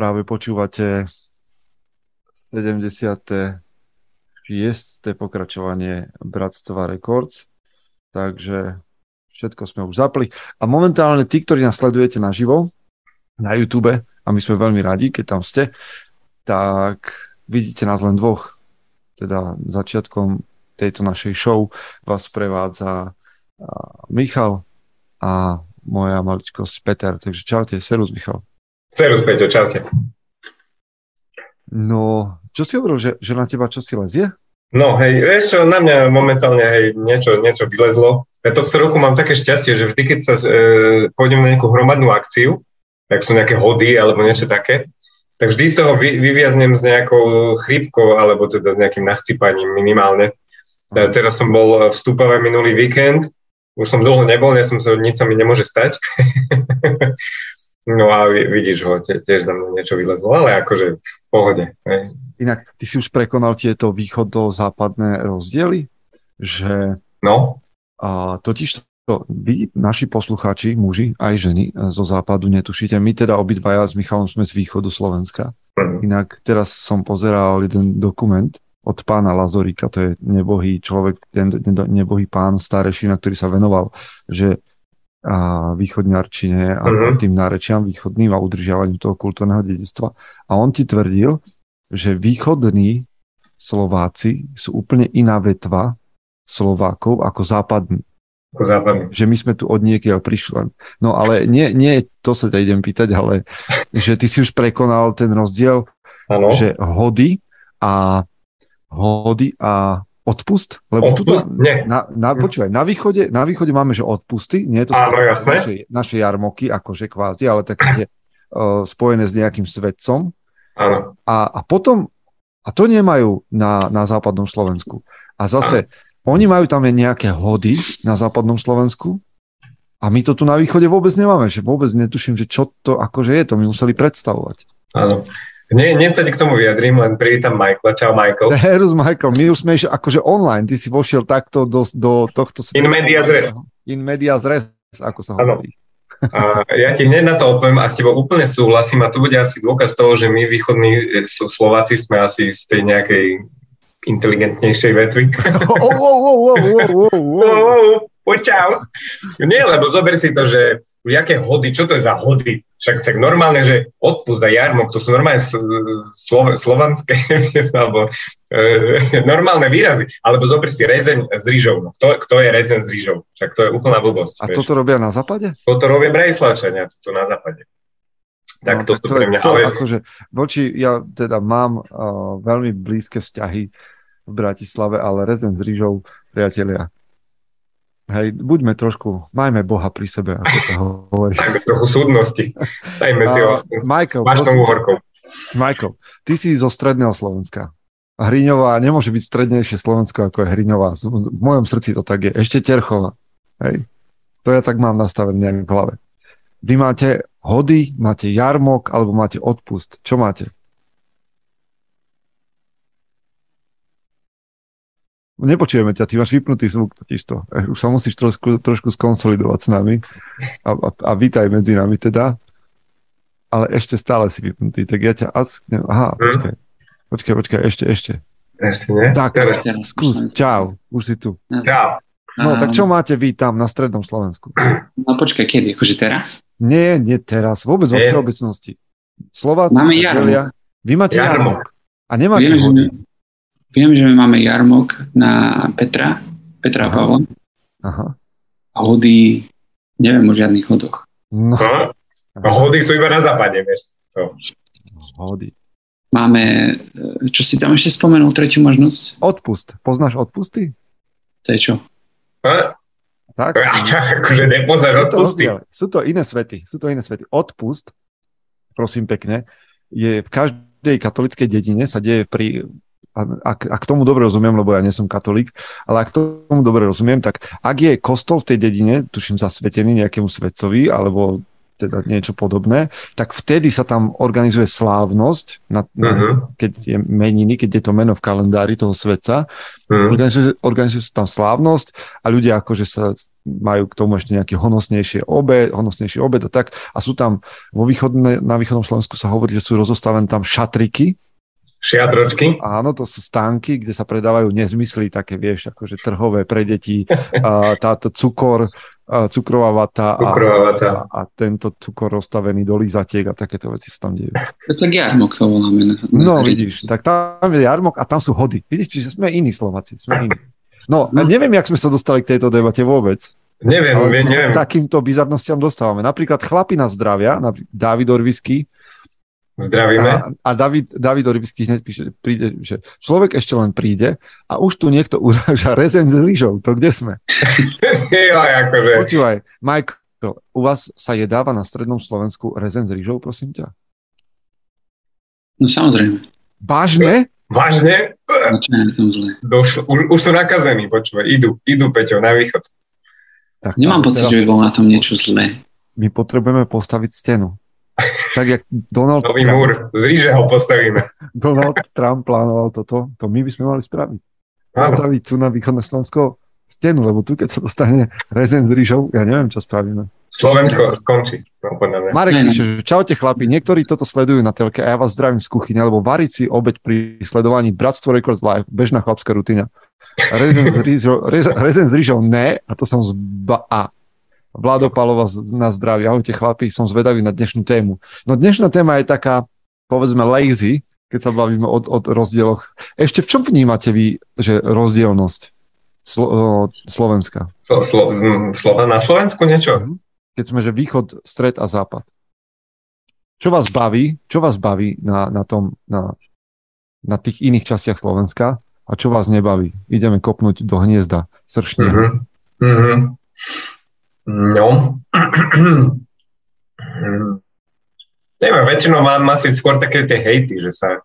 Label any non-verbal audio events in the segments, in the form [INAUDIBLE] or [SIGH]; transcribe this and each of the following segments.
Práve počúvate 76. pokračovanie Bratstva Records. Takže všetko sme už zapli. A momentálne tí, ktorí nás sledujete naživo na YouTube, a my sme veľmi radi, keď tam ste, tak vidíte nás len dvoch. Teda začiatkom tejto našej show vás prevádza Michal a moja maličkosť Peter. Takže čaute, serus Michal. Serus Peťo, čaute. No, čo si hovoril, že, že na teba čo si lezie? No hej, vieš čo, na mňa momentálne hej, niečo, niečo vylezlo. Ja tohto roku mám také šťastie, že vždy, keď sa e, pôjdem na nejakú hromadnú akciu, tak sú nejaké hody alebo niečo také, tak vždy z toho vy, vyviaznem s nejakou chrípkou alebo teda s nejakým nachcipaním minimálne. Ja teraz som bol v Stupave minulý víkend, už som dlho nebol, ja som sa, nič sa mi nemôže stať. [LAUGHS] No a vidíš ho, tiež na mňa niečo vylezlo, ale akože v pohode. Hej. Inak, ty si už prekonal tieto východo-západné rozdiely? Že... No. A totiž to vy, naši poslucháči, muži aj ženy zo západu netušíte. My teda obidvaja s Michalom sme z východu Slovenska. Mm. Inak teraz som pozeral jeden dokument od pána Lazoríka, to je nebohý človek, ten nebohý pán starešina, ktorý sa venoval, že a východňarčine a uh-huh. tým nárečiam východným a udržiavaniu toho kultúrneho dedictva. A on ti tvrdil, že východní Slováci sú úplne iná vetva Slovákov ako západní. Ako západní. Že my sme tu od niekiaľ prišli. No ale nie, nie to sa ťa idem pýtať, ale [LAUGHS] že ty si už prekonal ten rozdiel, ano. že hody a hody a odpust? Lebo odpust? Tuto, Nie. Na, na, počúvaj, na východe, na východe máme, že odpusty, nie je to Áno, jasné. Naše, naše jarmoky, akože kvázi, ale také uh, spojené s nejakým svetcom. Áno. A, a potom, a to nemajú na, na západnom Slovensku. A zase, Áno. oni majú tam nejaké hody na západnom Slovensku, a my to tu na východe vôbec nemáme, že vôbec netuším, že čo to akože je, to my museli predstavovať. Áno. Nie, nie sa ti k tomu vyjadrím, len privítam Michaela. Čau, Michael. [LAUGHS] Herus, Michael, my už sme iš, akože online, ty si vošiel takto do, do tohto... In media res. In media res, ako sa hovorí. A ja ti hneď na to odpoviem a s tebou úplne súhlasím a tu bude asi dôkaz toho, že my východní Slováci sme asi z tej nejakej inteligentnejšej vetvy. Čau. Nie, lebo zober si to, že jaké hody, čo to je za hody? Však tak normálne, že odpust a jarmok, to sú normálne slo, slovanské, [LAUGHS] alebo e, normálne výrazy. Alebo zober si rezeň s rýžou. No, kto, kto je rezeň s rýžou? Však to je úplná blbosť. A vieš. toto robia na západe? Toto robia Brajslavčania, toto na západe. Tak no, to tak sú to pre mňa. To, ale... akože, voči, ja teda mám uh, veľmi blízke vzťahy v Bratislave, ale rezen s rýžou, priatelia, Hej, buďme trošku, majme Boha pri sebe, ako sa hovorí. Dajme trochu súdnosti. Dajme si ho Michael, prosím, Michael, ty si zo stredného Slovenska. A Hriňová nemôže byť strednejšie Slovensko, ako je Hriňová. V mojom srdci to tak je. Ešte Terchova. Hej. To ja tak mám nastavené nejak v hlave. Vy máte hody, máte jarmok, alebo máte odpust. Čo máte? Nepočujeme ťa, ty máš vypnutý zvuk totiž to. Eh, už sa musíš trošku, trošku skonsolidovať s nami a, a, a vítaj medzi nami teda. Ale ešte stále si vypnutý, tak ja ťa asknem. Aha, hm? počkaj. Počkaj, počkaj, ešte, ešte. Ešte nie? Tak, skús, čau, už si tu. Čau. No, tak čo máte vy tam na strednom Slovensku? No počkaj, kedy? Akože teraz? Nie, nie teraz, vôbec vo všeobecnosti. Slováci Máme sa delia. Vy máte jarmok. A nemáte Viem, hody. Viem, že my máme jarmok na Petra, Petra Aha. a Pavla. Aha. A hody, neviem o žiadnych hodoch. No. A hody sú iba na západe, vieš. To. Hody. Máme, e, čo si tam ešte spomenul, tretiu možnosť? Odpust. Poznáš odpusty? To je čo? A? Tak. A akože nepoznáš odpusty. Sú to iné svety. Sú to iné svety. Odpust, prosím pekne, je v každej katolickej dedine sa deje pri ak, ak tomu dobre rozumiem, lebo ja nie som katolík, ale ak tomu dobre rozumiem, tak ak je kostol v tej dedine, tuším zasvetený nejakému svetcovi, alebo teda niečo podobné, tak vtedy sa tam organizuje slávnosť, na, na, uh-huh. keď je meniny, keď je to meno v kalendári toho svetca, uh-huh. organizuje, organizuje sa tam slávnosť a ľudia akože sa majú k tomu ešte nejaký honosnejšie obed, honosnejší obed a tak. A sú tam vo východne, na východnom Slovensku sa hovorí, že sú rozostavené tam šatriky, Šiatročky? Áno, to sú stánky, kde sa predávajú nezmysly, také vieš, akože trhové pre deti, a táto cukor, a cukrová vata, cukrová vata. A, a tento cukor rozstavený do lízatiek a takéto veci sa tam dejú. To tak jarmok to voláme. No vidíš, tak tam je jarmok a tam sú hody. Vidíš, čiže sme iní Slováci, sme iní. No, no. neviem, jak sme sa dostali k tejto debate vôbec. Neviem, ale neviem. Takýmto bizarnostiam dostávame. Napríklad chlapi na zdravia, David Orvisky, Zdravíme. A, a David, David Oribisky hneď píše, príde, že človek ešte len príde a už tu niekto uráža rezen s rýžou. To kde sme? [LAUGHS] akože. Počúvaj, Michael, u vás sa jedáva na strednom Slovensku rezen s rýžou, prosím ťa? No samozrejme. Vážne? Vážne? Došlo, už, už sú nakazení, počúvaj, idú, idú Peťo na východ. Tak, Nemám pocit, teraz... že by bol na tom niečo zlé. My potrebujeme postaviť stenu. Tak jak Donald Nový Trump, múr, z ríže ho postavíme. Donald Trump plánoval toto, to my by sme mali spraviť. Postaviť tu na východné Slovensko stenu, lebo tu keď sa dostane rezen s rýžou, ja neviem, čo spravíme. Slovensko skončí. No, Marek píše, že čaute chlapi, niektorí toto sledujú na telke a ja vás zdravím z kuchyne, lebo variť si obeď pri sledovaní Bratstvo Records Live, bežná chlapská rutina. Rezen s rýžou, rezen s rýžou ne, a to som z ba- a Vlado Palova na zdravie. Ahojte chlapi, som zvedavý na dnešnú tému. No dnešná téma je taká, povedzme, lazy, keď sa bavíme o, o rozdieloch. Ešte v čom vnímate vy, že rozdielnosť Slo, o, Slovenska? Slo, slo, slo, na Slovensku niečo? Mhm. Keď sme, že východ, stred a západ. Čo vás baví, čo vás baví na, na, tom, na, na tých iných častiach Slovenska a čo vás nebaví? Ideme kopnúť do hniezda sršne. Uh-huh. Uh-huh. No. Neviem, väčšinou mám asi skôr také tie hejty, že sa,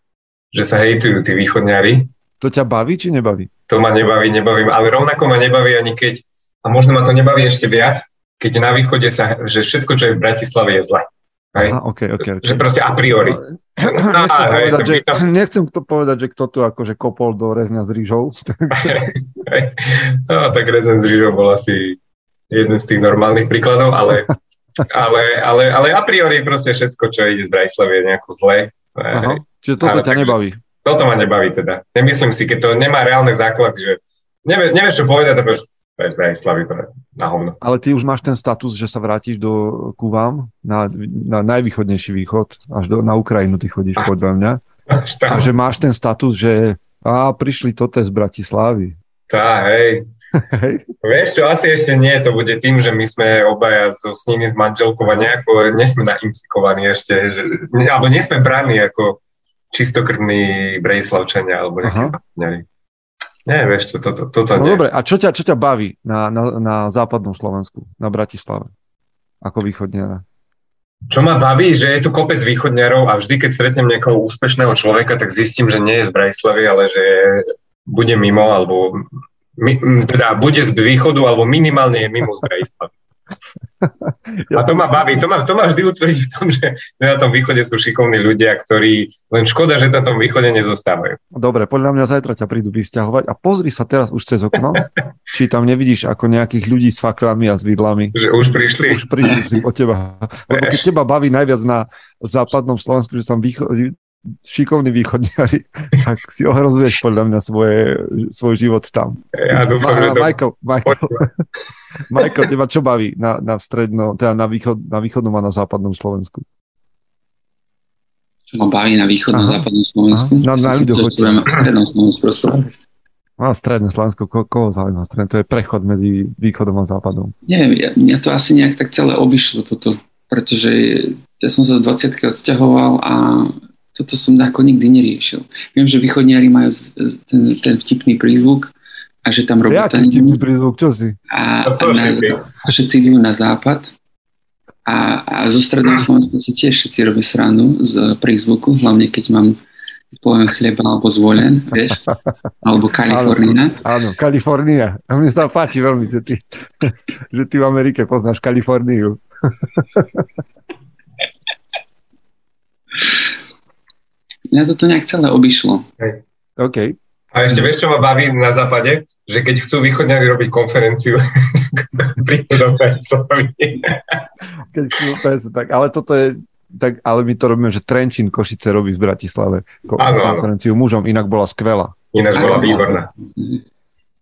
že sa hejtujú tí východňari. To ťa baví, či nebaví? To ma nebaví, nebaví. Ale rovnako ma nebaví ani keď, a možno ma to nebaví ešte viac, keď na východe sa, že všetko, čo je v Bratislave, je zle. Hej? Aha, okay, okay, okay. Že proste a priori. No, nechcem, a, povedať, hej, že, to... nechcem to povedať, že kto tu akože kopol do rezňa s rýžou. [LAUGHS] no, tak rezň s rýžou bol asi jeden z tých normálnych príkladov, ale, [LAUGHS] ale, ale, ale a priori proste všetko, čo ide z Brajslavy je nejako zlé. Aha, čiže toto ale, ťa nebaví? Toto ma nebaví teda. Nemyslím si, keď to nemá reálne základy, že nevie, nevieš čo povedať, to bez Brajslavy, to je na hovno. Ale ty už máš ten status, že sa vrátiš do Kuvám, na, na najvýchodnejší východ, až do, na Ukrajinu ty chodíš ah. podľa mňa. A že máš ten status, že a prišli toto z Bratislavy. Tá, hej, Vieš čo, asi ešte nie, to bude tým, že my sme obaja so s nimi s manželkou a nejako nesme nainfikovaní ešte, že, alebo nie sme bráni ako čistokrvní Brejslavčania alebo nejakí. Nie, vieš čo, toto, toto no nie. dobre, a čo ťa, čo ťa baví na, na, na západnom Slovensku, na Bratislave, ako východniara? Čo ma baví, že je tu kopec východňarov a vždy, keď stretnem nejakého úspešného človeka, tak zistím, že nie je z Bratislavy, ale že bude mimo, alebo teda bude z východu, alebo minimálne je mimo Zbrajstva. [LAUGHS] A to ma baví, to ma, to ma vždy utvrdí v tom, že na tom východe sú šikovní ľudia, ktorí len škoda, že na tom východe nezostávajú. Dobre, podľa mňa zajtra ťa prídu vysťahovať a pozri sa teraz už cez okno, [LAUGHS] či tam nevidíš ako nejakých ľudí s faklami a s vidlami. Že už prišli? Už prišli od teba. Lebo keď teba baví najviac na západnom Slovensku, že tam východ, šikovní východniari, [LAUGHS] tak si ohrozuješ podľa mňa svoje, svoj život tam. Ja dúfam, Ma, že Michael, Michael, [LAUGHS] Michael, teba čo baví na, na stredno, teda na, východ, na východnom a na západnom Slovensku? Čo ma baví na východnom a západnom Slovensku? Aha. Na, na ľuďoch strednom Slovensku A stredné Slovensko, ko, koho zaujíma stredné? To je prechod medzi východom a západom. Neviem, ja, mňa to asi nejak tak celé obišlo toto, pretože ja som sa do 20 odsťahoval a toto som ako nikdy neriešil. Viem, že východniari majú ten, ten vtipný prízvuk a že tam robia... Jaký vtipný prízvuk? Čo si? A, a, na, a všetci idú na západ a, a zo stredného [CLEARS THROAT] Slovenska si tiež všetci robia srandu z prízvuku, hlavne keď mám poviem chleba alebo zvolen, vieš, [LAUGHS] alebo Kalifornia. Áno, áno, Kalifornia. A mne sa páči veľmi, že ty, [LAUGHS] že ty v Amerike poznáš Kaliforniu. [LAUGHS] Mňa toto nejak celé obišlo. Hej. OK. A ešte vieš, čo ma baví na západe? Že keď chcú východňari robiť konferenciu, [LAUGHS] prídu do Keď chcú, presne tak. Ale toto je, tak, ale my to robíme, že Trenčín Košice robí v Bratislave ko- áno, konferenciu áno. mužom, inak bola skvelá. Ináč bola výborná.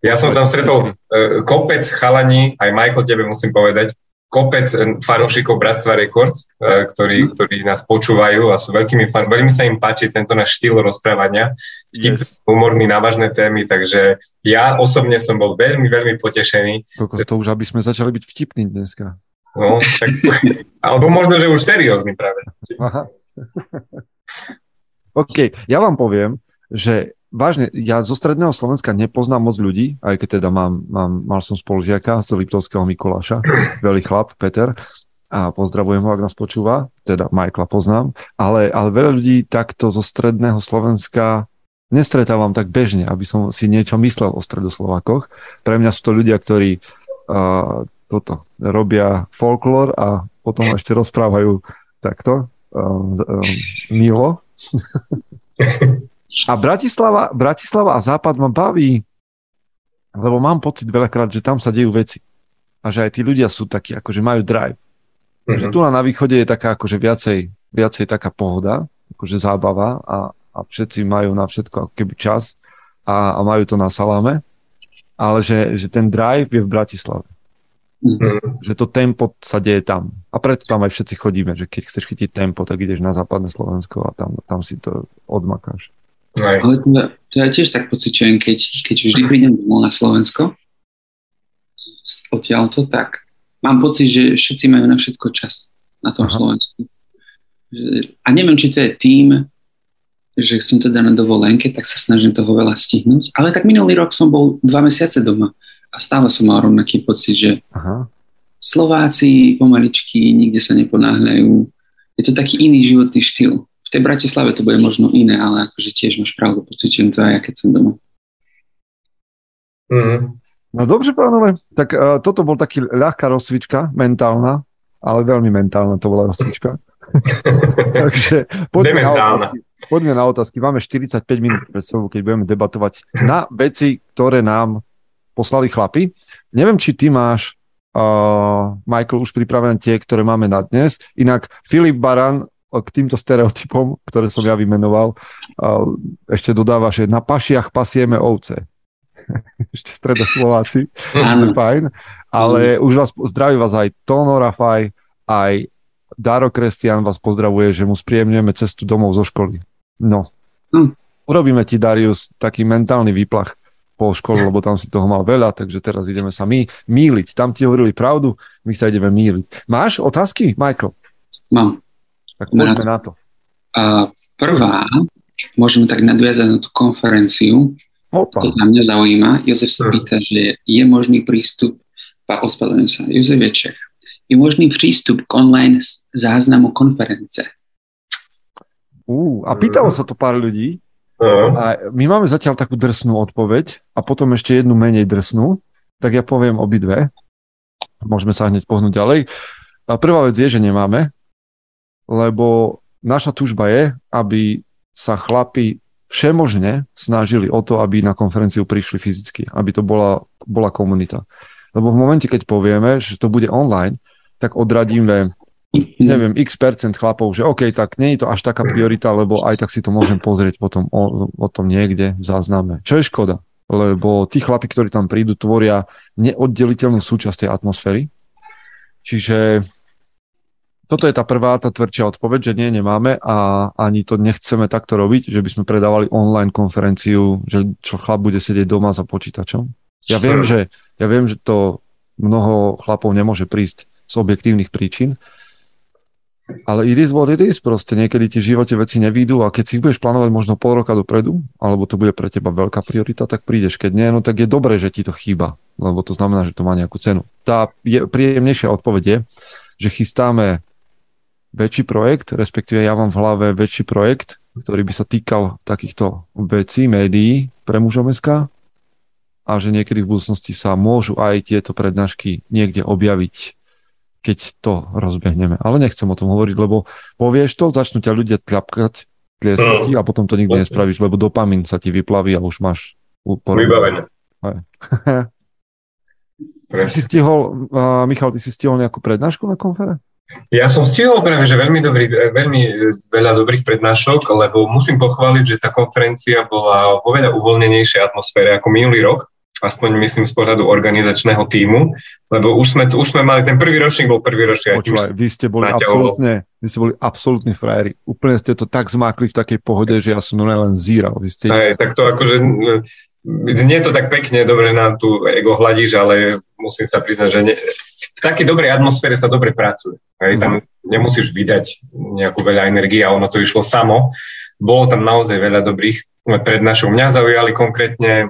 Ja som tam stretol uh, kopec chalaní, aj Michael, tebe musím povedať, kopec eh, fanúšikov Bratstva Records, eh, ktorí, mhm. ktorí nás počúvajú a sú veľkými fan. Veľmi sa im páči tento náš štýl rozprávania, vtip, yes. humorný na vážne témy, takže ja osobne som bol veľmi, veľmi potešený. Kokos, to už, aby sme začali byť vtipní dneska. No, však, [LAUGHS] alebo možno, že už seriózny práve. Aha. [LAUGHS] OK, ja vám poviem, že vážne, ja zo stredného Slovenska nepoznám moc ľudí, aj keď teda mám, mám, mal som spolužiaka z Liptovského Mikuláša, skvelý chlap, Peter, a pozdravujem ho, ak nás počúva, teda Michaela poznám, ale, ale veľa ľudí takto zo stredného Slovenska nestretávam tak bežne, aby som si niečo myslel o stredoslovakoch. Pre mňa sú to ľudia, ktorí uh, toto robia folklór a potom ešte rozprávajú takto uh, uh, milo. [LAUGHS] A Bratislava, Bratislava a Západ ma baví, lebo mám pocit veľakrát, že tam sa dejú veci. A že aj tí ľudia sú takí, akože majú drive. Mm-hmm. Že tu na východe je taká akože viacej, viacej taká pohoda, akože zábava a, a všetci majú na všetko ako keby čas a, a majú to na saláme, ale že, že ten drive je v Bratislave. Mm-hmm. Že to tempo sa deje tam. A preto tam aj všetci chodíme, že keď chceš chytiť tempo, tak ideš na západné Slovensko a tam, tam si to odmakáš. Aj. Ale to, to ja tiež tak pociťujem, keď, keď vždy prídem domov na Slovensko, odtiaľ to tak. Mám pocit, že všetci majú na všetko čas na tom Aha. Slovensku. A neviem, či to je tým, že som teda na dovolenke, tak sa snažím toho veľa stihnúť. Ale tak minulý rok som bol dva mesiace doma a stále som mal rovnaký pocit, že Aha. Slováci pomaličky nikde sa neponáhľajú. Je to taký iný životný štýl tej Bratislave to bude možno iné, ale akože tiež máš pravdu, pocitujem to aj ja, keď som doma. Mm. No dobře, pánové, tak uh, toto bol taký ľahká rozcvička, mentálna, ale veľmi mentálna to bola rozcvička. [LAUGHS] Takže poďme na, otázky. poďme na otázky. Máme 45 minút pred sebou, keď budeme debatovať na veci, ktoré nám poslali chlapi. Neviem, či ty máš, uh, Michael, už pripravené tie, ktoré máme na dnes. Inak Filip Baran k týmto stereotypom, ktoré som ja vymenoval, ešte dodáva, že na pašiach pasieme ovce. [LAUGHS] ešte stredoslováci, to fajn. Ale už vás zdraví vás aj Tono Rafaj, aj Daro Kresťan vás pozdravuje, že mu spríjemňujeme cestu domov zo školy. No, hm. urobíme ti, Darius, taký mentálny výplach po škole, lebo tam si toho mal veľa, takže teraz ideme sa my míliť. Tam ti hovorili pravdu, my sa ideme míliť. Máš otázky, Michael? Mám. Tak poďme na to. A prvá, môžeme tak nadviazať na tú konferenciu. Opa. To na mňa zaujíma. Jozef sa hm. pýta, že je možný prístup, pa, ospravedlňujem sa, Jozef je Čech. Je možný prístup k online záznamu konference? Uh, a pýtalo sa to pár ľudí. A my máme zatiaľ takú drsnú odpoveď a potom ešte jednu menej drsnú. Tak ja poviem obidve. Môžeme sa hneď pohnúť ďalej. A prvá vec je, že nemáme lebo naša túžba je, aby sa chlapi všemožne snažili o to, aby na konferenciu prišli fyzicky, aby to bola, bola komunita. Lebo v momente, keď povieme, že to bude online, tak odradíme neviem, x percent chlapov, že OK, tak nie je to až taká priorita, lebo aj tak si to môžem pozrieť potom o, o tom niekde v zázname. Čo je škoda, lebo tí chlapi, ktorí tam prídu, tvoria neoddeliteľnú súčasť tej atmosféry. Čiže toto je tá prvá, tá tvrdšia odpoveď, že nie, nemáme a ani to nechceme takto robiť, že by sme predávali online konferenciu, že čo chlap bude sedieť doma za počítačom. Ja viem, že, ja viem, že to mnoho chlapov nemôže prísť z objektívnych príčin, ale it is what it is, proste niekedy ti v živote veci nevídu a keď si ich budeš plánovať možno pol roka dopredu, alebo to bude pre teba veľká priorita, tak prídeš. Keď nie, no tak je dobré, že ti to chýba, lebo to znamená, že to má nejakú cenu. Tá je, príjemnejšia odpoveď je, že chystáme väčší projekt, respektíve ja mám v hlave väčší projekt, ktorý by sa týkal takýchto vecí, médií pre mužom SK a že niekedy v budúcnosti sa môžu aj tieto prednášky niekde objaviť keď to rozbehneme. Ale nechcem o tom hovoriť, lebo povieš to, začnú ťa ľudia tlapkať, tlieskať mm. a potom to nikdy nespravíš, lebo dopamin sa ti vyplaví a už máš Vybavené. [LAUGHS] Ty si stihol, uh, Michal, ty si stihol nejakú prednášku na konfere? Ja som stihol práve, že veľmi, dobrý, veľmi veľa dobrých prednášok, lebo musím pochváliť, že tá konferencia bola vo veľa uvoľnenejšej atmosfére ako minulý rok aspoň myslím z pohľadu organizačného týmu, lebo už sme, už sme mali, ten prvý ročník bol prvý ročník. Počúvaj, vy ste boli absolútne, vy ste boli absolútni frajeri. Úplne ste to tak zmákli v takej pohode, že ja som len zíral. Vy ste... Aj, tak to akože nie to tak pekne, dobre na tú ego hladíš, ale musím sa priznať, že ne, v takej dobrej atmosfére sa dobre pracuje. Hej, tam mhm. nemusíš vydať nejakú veľa energie a ono to išlo samo. Bolo tam naozaj veľa dobrých prednášok. Mňa zaujali konkrétne e,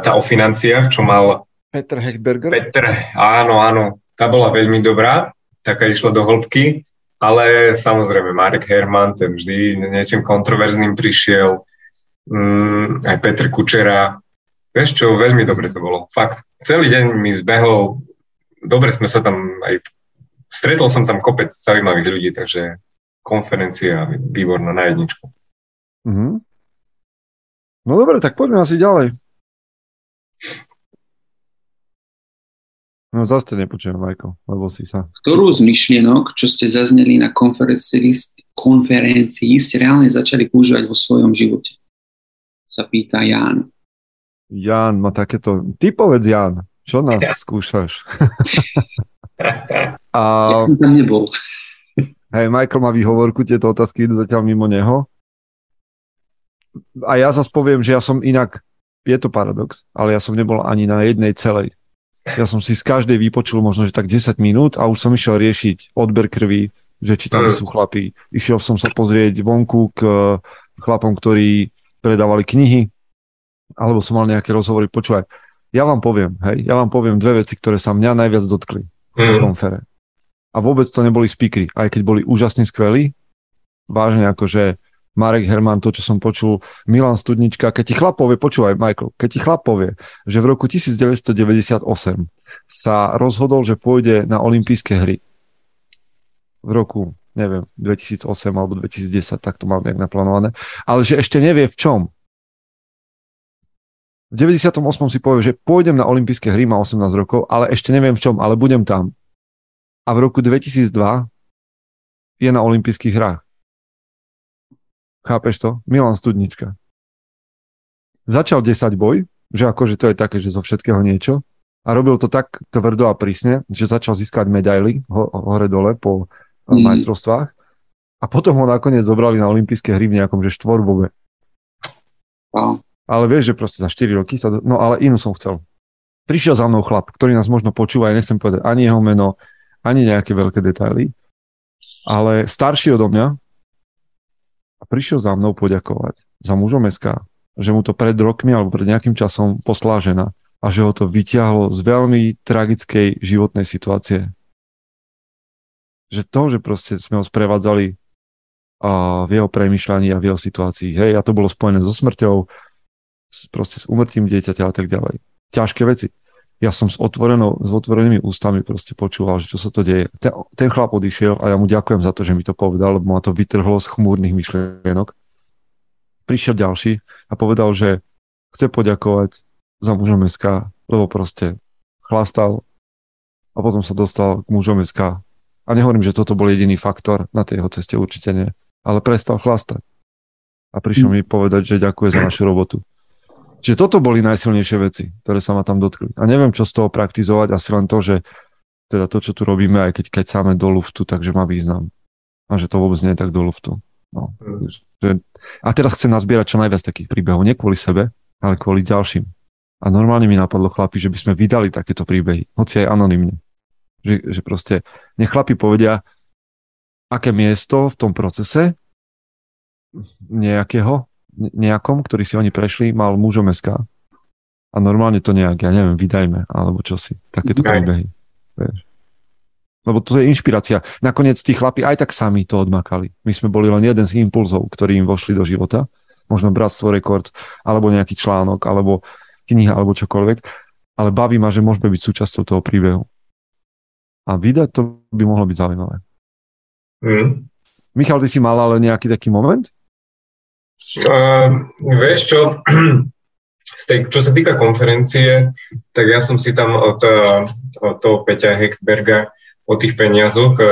tá o financiách, čo mal Peter Hechtberger. Peter, áno, áno, tá bola veľmi dobrá, taká išla do hĺbky, ale samozrejme Marek Herman, ten vždy niečím kontroverzným prišiel, mm, aj Petr Kučera. Vieš čo, veľmi dobre to bolo. Fakt, celý deň mi zbehol, dobre sme sa tam aj, stretol som tam kopec zaujímavých ľudí, takže konferencia výborná na jedničku. Mm-hmm. No dobre, tak poďme asi ďalej. No zase nepočujem, Majko, lebo si sa... Ktorú z myšlienok, čo ste zazneli na konferencii, konferencii ste reálne začali používať vo svojom živote? Sa pýta Ján. Ján má takéto... Ty povedz, Ján, čo nás ja. [LAUGHS] skúšaš? [LAUGHS] A... Ja som tam nebol. Hej, Michael má výhovorku, tieto otázky idú zatiaľ mimo neho. A ja zase poviem, že ja som inak, je to paradox, ale ja som nebol ani na jednej celej. Ja som si z každej vypočul možno, že tak 10 minút a už som išiel riešiť odber krvi, že či tam sú chlapí. Išiel som sa pozrieť vonku k chlapom, ktorí predávali knihy, alebo som mal nejaké rozhovory. Počúvaj, ja vám poviem, hej, ja vám poviem dve veci, ktoré sa mňa najviac dotkli mm. v konfere. A vôbec to neboli speakery, aj keď boli úžasne skvelí. Vážne akože Marek Herman, to, čo som počul, Milan Studnička, keď ti chlap povie, počúvaj, Michael, keď ti chlap povie, že v roku 1998 sa rozhodol, že pôjde na olympijské hry v roku neviem, 2008 alebo 2010, tak to mal nejak naplánované, ale že ešte nevie v čom. V 98. si povie, že pôjdem na olympijské hry, má 18 rokov, ale ešte neviem v čom, ale budem tam. A v roku 2002 je na olympijských hrách. Chápeš to? Milan Studnička. Začal 10 boj, že akože to je také, že zo všetkého niečo. A robil to tak tvrdo a prísne, že začal získať medaily ho, hore-dole po mm. majstrovstvách. A potom ho nakoniec zobrali na olympijské hry v nejakom, že štvorbobe. No. Ale vieš, že proste za 4 roky sa... No ale inú som chcel. Prišiel za mnou chlap, ktorý nás možno počúva, ja nechcem povedať ani jeho meno, ani nejaké veľké detaily, ale starší odo mňa a prišiel za mnou poďakovať za mužom SK, že mu to pred rokmi alebo pred nejakým časom poslá žena a že ho to vyťahlo z veľmi tragickej životnej situácie že to, že proste sme ho sprevádzali a v jeho premyšľaní a v jeho situácii, hej, a to bolo spojené so smrťou, s, proste s umrtím dieťaťa a tak ďalej. Ťažké veci. Ja som s, otvorenou, s otvorenými ústami proste počúval, že čo sa to deje. Ten, ten chlap odišiel a ja mu ďakujem za to, že mi to povedal, lebo ma to vytrhlo z chmúrnych myšlienok. Prišiel ďalší a povedal, že chce poďakovať za mužom SK, lebo proste chlastal a potom sa dostal k mužom SK a nehovorím, že toto bol jediný faktor na tej jeho ceste, určite nie. Ale prestal chlastať. A prišiel mm. mi povedať, že ďakuje za našu robotu. Čiže toto boli najsilnejšie veci, ktoré sa ma tam dotkli. A neviem, čo z toho praktizovať, asi len to, že teda to, čo tu robíme, aj keď, sáme do luftu, takže má význam. A že to vôbec nie je tak do luftu. No. Že, a teraz chcem nazbierať čo najviac takých príbehov, nie kvôli sebe, ale kvôli ďalším. A normálne mi napadlo chlapi, že by sme vydali takéto príbehy, hoci aj anonymne. Že, že proste nech chlapi povedia, aké miesto v tom procese nejakého, nejakom, ktorý si oni prešli, mal mužom SK. A normálne to nejak, ja neviem, vydajme, alebo čo si. Takéto okay. príbehy. Vieš. Lebo to je inšpirácia. Nakoniec tí chlapi aj tak sami to odmakali. My sme boli len jeden z impulzov, ktorí im vošli do života. Možno Bratstvo Records, alebo nejaký článok, alebo kniha, alebo čokoľvek. Ale baví ma, že môžeme byť súčasťou toho príbehu a vydať to by mohlo byť zaujímavé. Mm. Michal, ty si mal ale nejaký taký moment? Uh, vieš čo, [CLEARS THROAT] z tej, čo sa týka konferencie, tak ja som si tam od, od toho Peťa Hechtberga o tých peniazoch uh,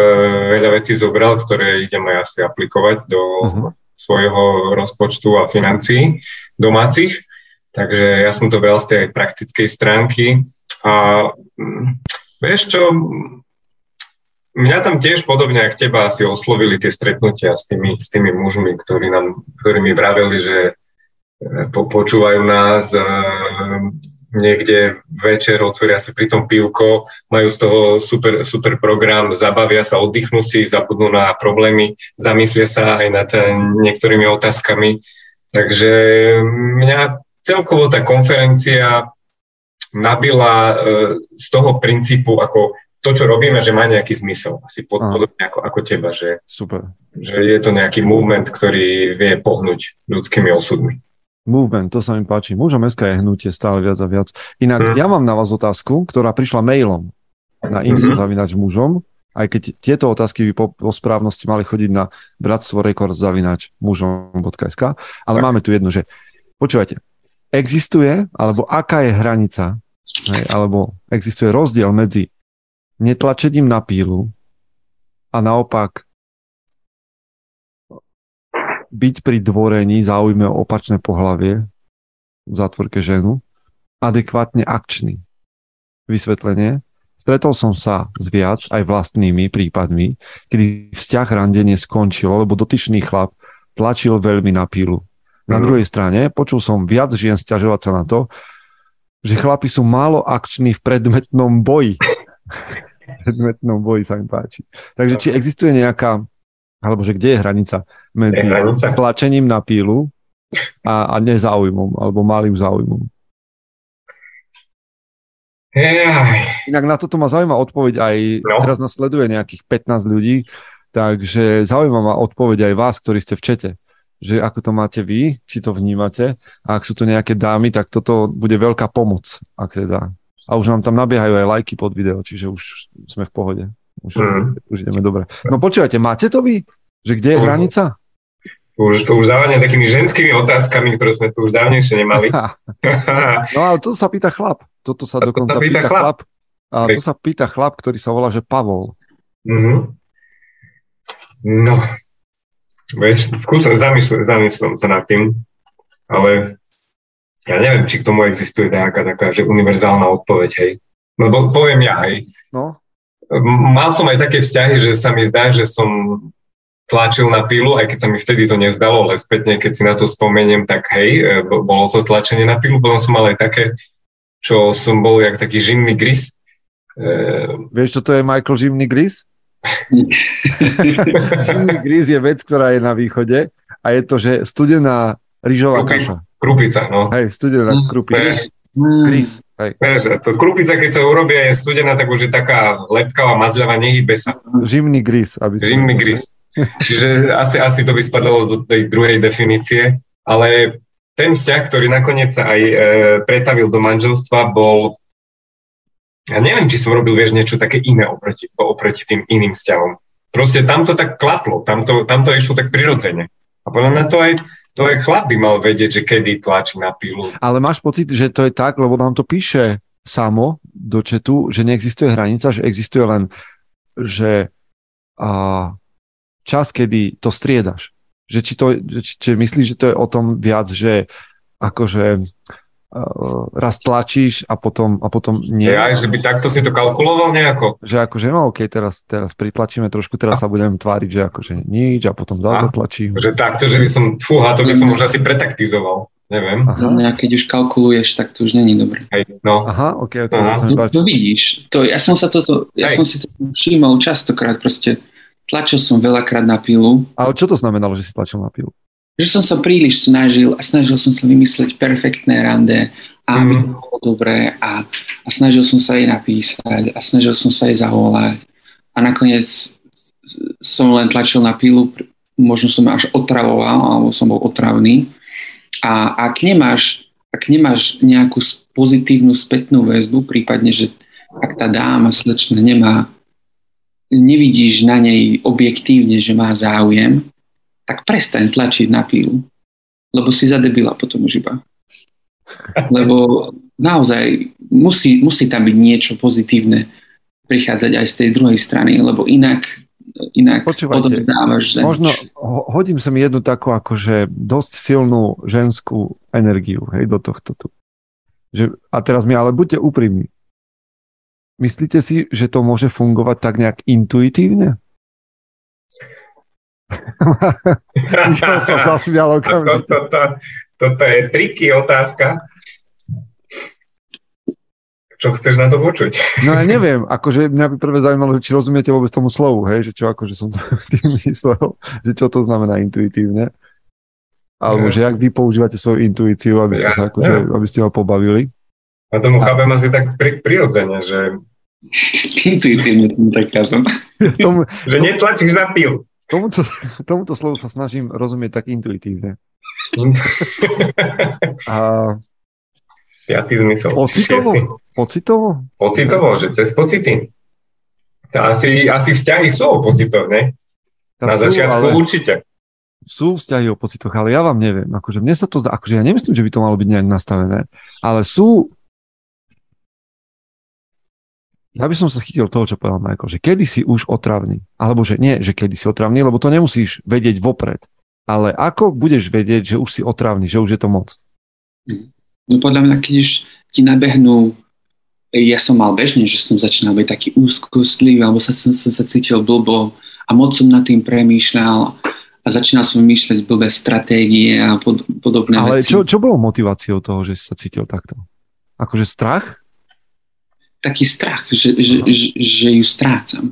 veľa vecí zobral, ktoré idem aj asi aplikovať do uh-huh. svojho rozpočtu a financií domácich. Takže ja som to bral z tej praktickej stránky. A mm, vieš čo, mňa tam tiež podobne ako teba asi oslovili tie stretnutia s tými, s tými mužmi, ktorí, nám, ktorí mi vraveli, že e, po, počúvajú nás, e, niekde večer otvoria si pri tom pivko, majú z toho super, super program, zabavia sa, oddychnú si, zabudnú na problémy, zamyslia sa aj nad e, niektorými otázkami. Takže mňa celkovo tá konferencia nabila z toho princípu ako to, čo robíme, že má nejaký zmysel. Asi pod, podobne ako, ako teba, že, Super. že je to nejaký movement, ktorý vie pohnúť ľudskými osudmi. Movement, to sa mi páči. Mužom SK je hnutie stále viac a viac. Inak mm. ja mám na vás otázku, ktorá prišla mailom na info mm-hmm. mužom, aj keď tieto otázky by po, po správnosti mali chodiť na bratstvo rekord zavinač mužom.sk, ale tak. máme tu jednu, že počúvajte, existuje, alebo aká je hranica, hej, alebo existuje rozdiel medzi netlačením na pílu a naopak byť pri dvorení záujme o opačné pohlavie v zátvorke ženu adekvátne akčný. Vysvetlenie. Stretol som sa s viac aj vlastnými prípadmi, kedy vzťah randenie skončilo, lebo dotyčný chlap tlačil veľmi na pílu. Na mhm. druhej strane počul som viac žien stiažovať sa na to, že chlapi sú málo akční v predmetnom boji [LAUGHS] predmetnom boji sa mi páči. Takže či existuje nejaká, alebo že kde je hranica medzi hranica? tlačením na pílu a, a nezáujmom, alebo malým záujmom? Inak na toto ma zaujíma odpoveď aj, no. teraz nás sleduje nejakých 15 ľudí, takže zaujíma ma odpoveď aj vás, ktorí ste v čete že ako to máte vy, či to vnímate a ak sú to nejaké dámy, tak toto bude veľká pomoc, ak teda a už nám tam nabiehajú aj lajky pod video, čiže už sme v pohode. Už, mm. už ideme dobre. No počúvajte, máte to vy? Že kde je hranica? Už to už závania takými ženskými otázkami, ktoré sme tu už dávnejšie nemali. [LAUGHS] [LAUGHS] no ale to sa pýta chlap. Toto sa a dokonca to sa pýta, pýta chlap. chlap. A to sa pýta chlap, ktorý sa volá, že Pavol. Mm-hmm. No, vieš, skúsim, zamyslím, zamyslím sa nad tým, ale ja neviem, či k tomu existuje nejaká taká, že univerzálna odpoveď, hej. No bo, poviem ja, hej. No. Mal som aj také vzťahy, že sa mi zdá, že som tlačil na pilu, aj keď sa mi vtedy to nezdalo, ale spätne, keď si na to spomeniem, tak hej, e, bolo to tlačenie na pilu. Potom som mal aj také, čo som bol jak taký žimný gris. E... Vieš, čo to je Michael Žimný gris? [LAUGHS] žimný gris je vec, ktorá je na východe a je to, že studená rýžová kaša. Krupica, no. Hej, studená mm, krupica. Kris. Hej. to krupica, keď sa urobia, je studená, tak už je taká lepkavá, mazľavá, nehybe sa. Žimný gris. Aby Žimný gris. [LAUGHS] Čiže asi, asi to by spadalo do tej druhej definície, ale ten vzťah, ktorý nakoniec sa aj e, pretavil do manželstva, bol ja neviem, či som robil, vieš, niečo také iné oproti, oproti tým iným vzťahom. Proste tam to tak klaplo, tam to, tam to išlo tak prirodzene. A podľa mňa to aj to aj chlap by mal vedieť, že kedy tlačí na pilu. Ale máš pocit, že to je tak, lebo nám to píše samo do četu, že neexistuje hranica, že existuje len že a, čas, kedy to striedaš. Že či, to, či, či myslíš, že to je o tom viac, že akože raz tlačíš a potom, a potom nie. Ja, že by takto si to kalkuloval nejako? Že akože, no okej, okay, teraz, teraz pritlačíme trošku, teraz a? sa budem tváriť, že akože nič a potom zase tlačím. Že takto, že by som, fúha, to by som už asi pretaktizoval. Neviem. Aha. No, keď už kalkuluješ, tak to už není dobré. Hej, no. Aha, ok, ok. Aha. No, to vidíš. To, ja som sa toto, ja Hej. som si to všímal častokrát, proste tlačil som veľakrát na pilu. Ale čo to znamenalo, že si tlačil na pilu? Že som sa príliš snažil a snažil som sa vymysleť perfektné rande a aby mm. to bolo dobré a, a snažil som sa jej napísať a snažil som sa jej zavolať a nakoniec som len tlačil na pilu, možno som až otravoval alebo som bol otravný a ak nemáš, ak nemáš nejakú pozitívnu spätnú väzbu, prípadne, že ak tá dáma slečna nemá nevidíš na nej objektívne, že má záujem, tak prestaň tlačiť na pílu. Lebo si zadebila potom už iba. Lebo naozaj musí, musí tam byť niečo pozitívne prichádzať aj z tej druhej strany, lebo inak inak odovzdávaš. Možno hodím sem jednu takú akože dosť silnú ženskú energiu hej, do tohto tu. Že, a teraz mi ale buďte úprimní. Myslíte si, že to môže fungovať tak nejak intuitívne? [LAUGHS] sa zasmial okamžite. Toto to, to, to je triky otázka. Čo chceš na to počuť? No ja neviem, akože mňa by prvé zaujímalo, či rozumiete vôbec tomu slovu, hej, že čo akože som to [LAUGHS] tým myslel, že čo to znamená intuitívne. Alebo ja. že jak vy používate svoju intuíciu, aby ste, ja, sa akože, ja. aby ste ho pobavili. A tomu chápem asi tak pri, prirodzene, že... Intuitívne tomu tak kažem. [LAUGHS] Tomu, že netlačíš na pil. Tomuto, [LAUGHS] tomuto slovu sa snažím rozumieť tak intuitívne. [LAUGHS] A Piatý zmysel. Pocitovo? Pocitovo? Pocitovo, že cez pocity. Asi, asi vzťahy sú o pocitoch, ne? Na sú, začiatku ale... určite. Sú vzťahy o pocitoch, ale ja vám neviem. Akože mne sa to zdá, akože ja nemyslím, že by to malo byť nejak nastavené, ale sú ja by som sa chytil toho, čo povedal Michael, že kedy si už otravný. Alebo že nie, že kedy si otravný, lebo to nemusíš vedieť vopred. Ale ako budeš vedieť, že už si otravný, že už je to moc? No podľa mňa, keď už ti nabehnú, ja som mal bežne, že som začínal byť taký úzkostlivý, alebo sa, som, som sa cítil blbo a moc som nad tým premýšľal a začínal som vymýšľať blbé stratégie a pod, podobné Ale veci. čo, čo bolo motiváciou toho, že si sa cítil takto? Akože strach? Taký strach, že, že, že, že ju strácam.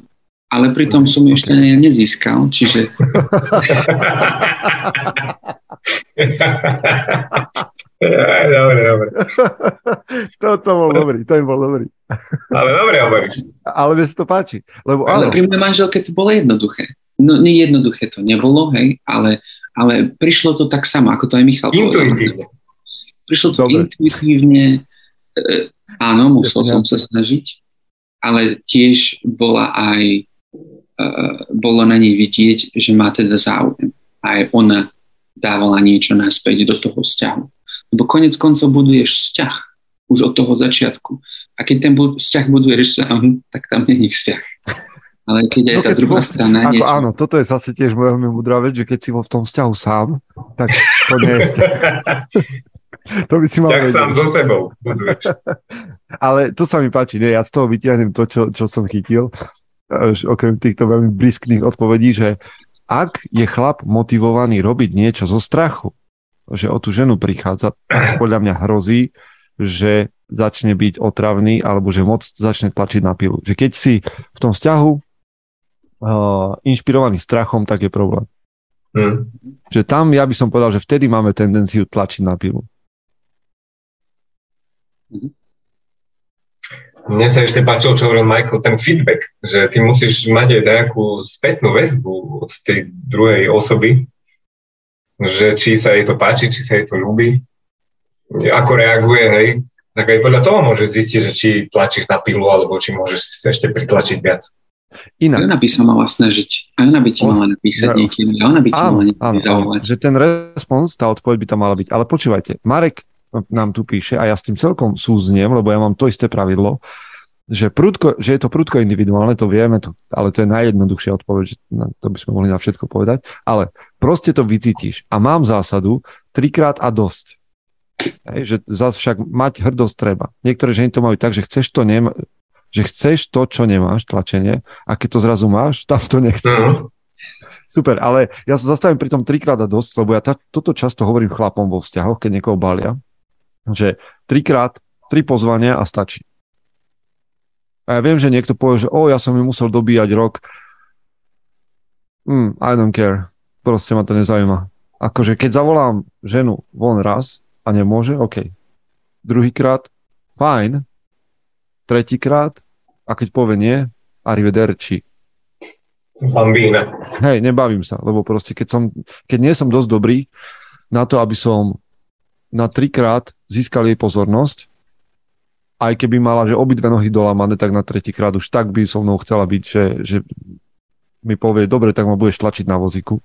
Ale pritom som ju okay. ešte nezískal, čiže... dobre, dobre. to, to bol dobrý, to im bol dobrý. Ale dobre hovoríš. Ale mi sa to páči. Lebo, ale pri mojej manželke to bolo jednoduché. No nie jednoduché to nebolo, hej, ale, ale prišlo to tak samo, ako to aj Michal Intuitívne. Prišlo to dobre. intuitívne. Áno, musel som sa snažiť, ale tiež bola aj e, bolo na nej vidieť, že má teda záujem. Aj ona dávala niečo naspäť do toho vzťahu. Lebo konec koncov buduješ vzťah už od toho začiatku. A keď ten vzťah buduješ sám, tak tam není vzťah. Ale keď aj no, tá druhá vo, strana... Ako, nie... Áno, toto je zase tiež veľmi mudrá vec, že keď si vo v tom vzťahu sám, tak to nie je vzťah. [LAUGHS] to by si mal Tak vedieť. sám so sebou buduješ. [LAUGHS] Ale to sa mi páči, nie? ja z toho vytiahnem to, čo, čo som chytil, okrem týchto veľmi briskných odpovedí, že ak je chlap motivovaný robiť niečo zo strachu, že o tú ženu prichádza, tak podľa mňa hrozí, že začne byť otravný alebo že moc začne tlačiť na pilu. Že keď si v tom vzťahu uh, inšpirovaný strachom, tak je problém. Hmm. Že tam ja by som povedal, že vtedy máme tendenciu tlačiť na pilu. Mne sa ešte páčilo, čo hovoril Michael, ten feedback, že ty musíš mať aj nejakú spätnú väzbu od tej druhej osoby, že či sa jej to páči, či sa jej to ľúbi, ako reaguje, hej, tak aj podľa toho môže zistiť, že či tlačíš na pilu, alebo či môžeš ešte pritlačiť viac. Inak. Ona by sa mala snažiť. Ona by ti mala napísať niekým. Ona by ti áno, mala áno, zavolať. Že ten respons, tá odpoveď by tam mala byť. Ale počúvajte, Marek nám tu píše a ja s tým celkom súzniem, lebo ja mám to isté pravidlo, že, prudko, že je to prudko individuálne, to vieme, to, ale to je najjednoduchšia odpoveď, že na to by sme mohli na všetko povedať, ale proste to vycítiš. A mám zásadu trikrát a dosť. Hej, že zase však mať hrdosť treba. Niektoré ženy to majú tak, že chceš to, nema, že chceš to, čo nemáš, tlačenie, a keď to zrazu máš, tam to nechceš. Uh-huh. Super, ale ja sa zastavím pri tom trikrát a dosť, lebo ja ta, toto často hovorím chlapom vo vzťahoch, keď niekoho balia, že trikrát, tri pozvania a stačí. A ja viem, že niekto povie, že o, ja som ju musel dobíjať rok. Mm, I don't care. Proste ma to nezaujíma. Akože keď zavolám ženu von raz a nemôže, OK. Druhýkrát, fajn. Tretíkrát, a keď povie nie, arrivederci. Bambína. Hej, nebavím sa, lebo proste keď, som, keď nie som dosť dobrý na to, aby som na trikrát získal jej pozornosť, aj keby mala, že obidve nohy dolamané, tak na tretíkrát už tak by so mnou chcela byť, že, že mi povie, dobre, tak ma budeš tlačiť na vozíku.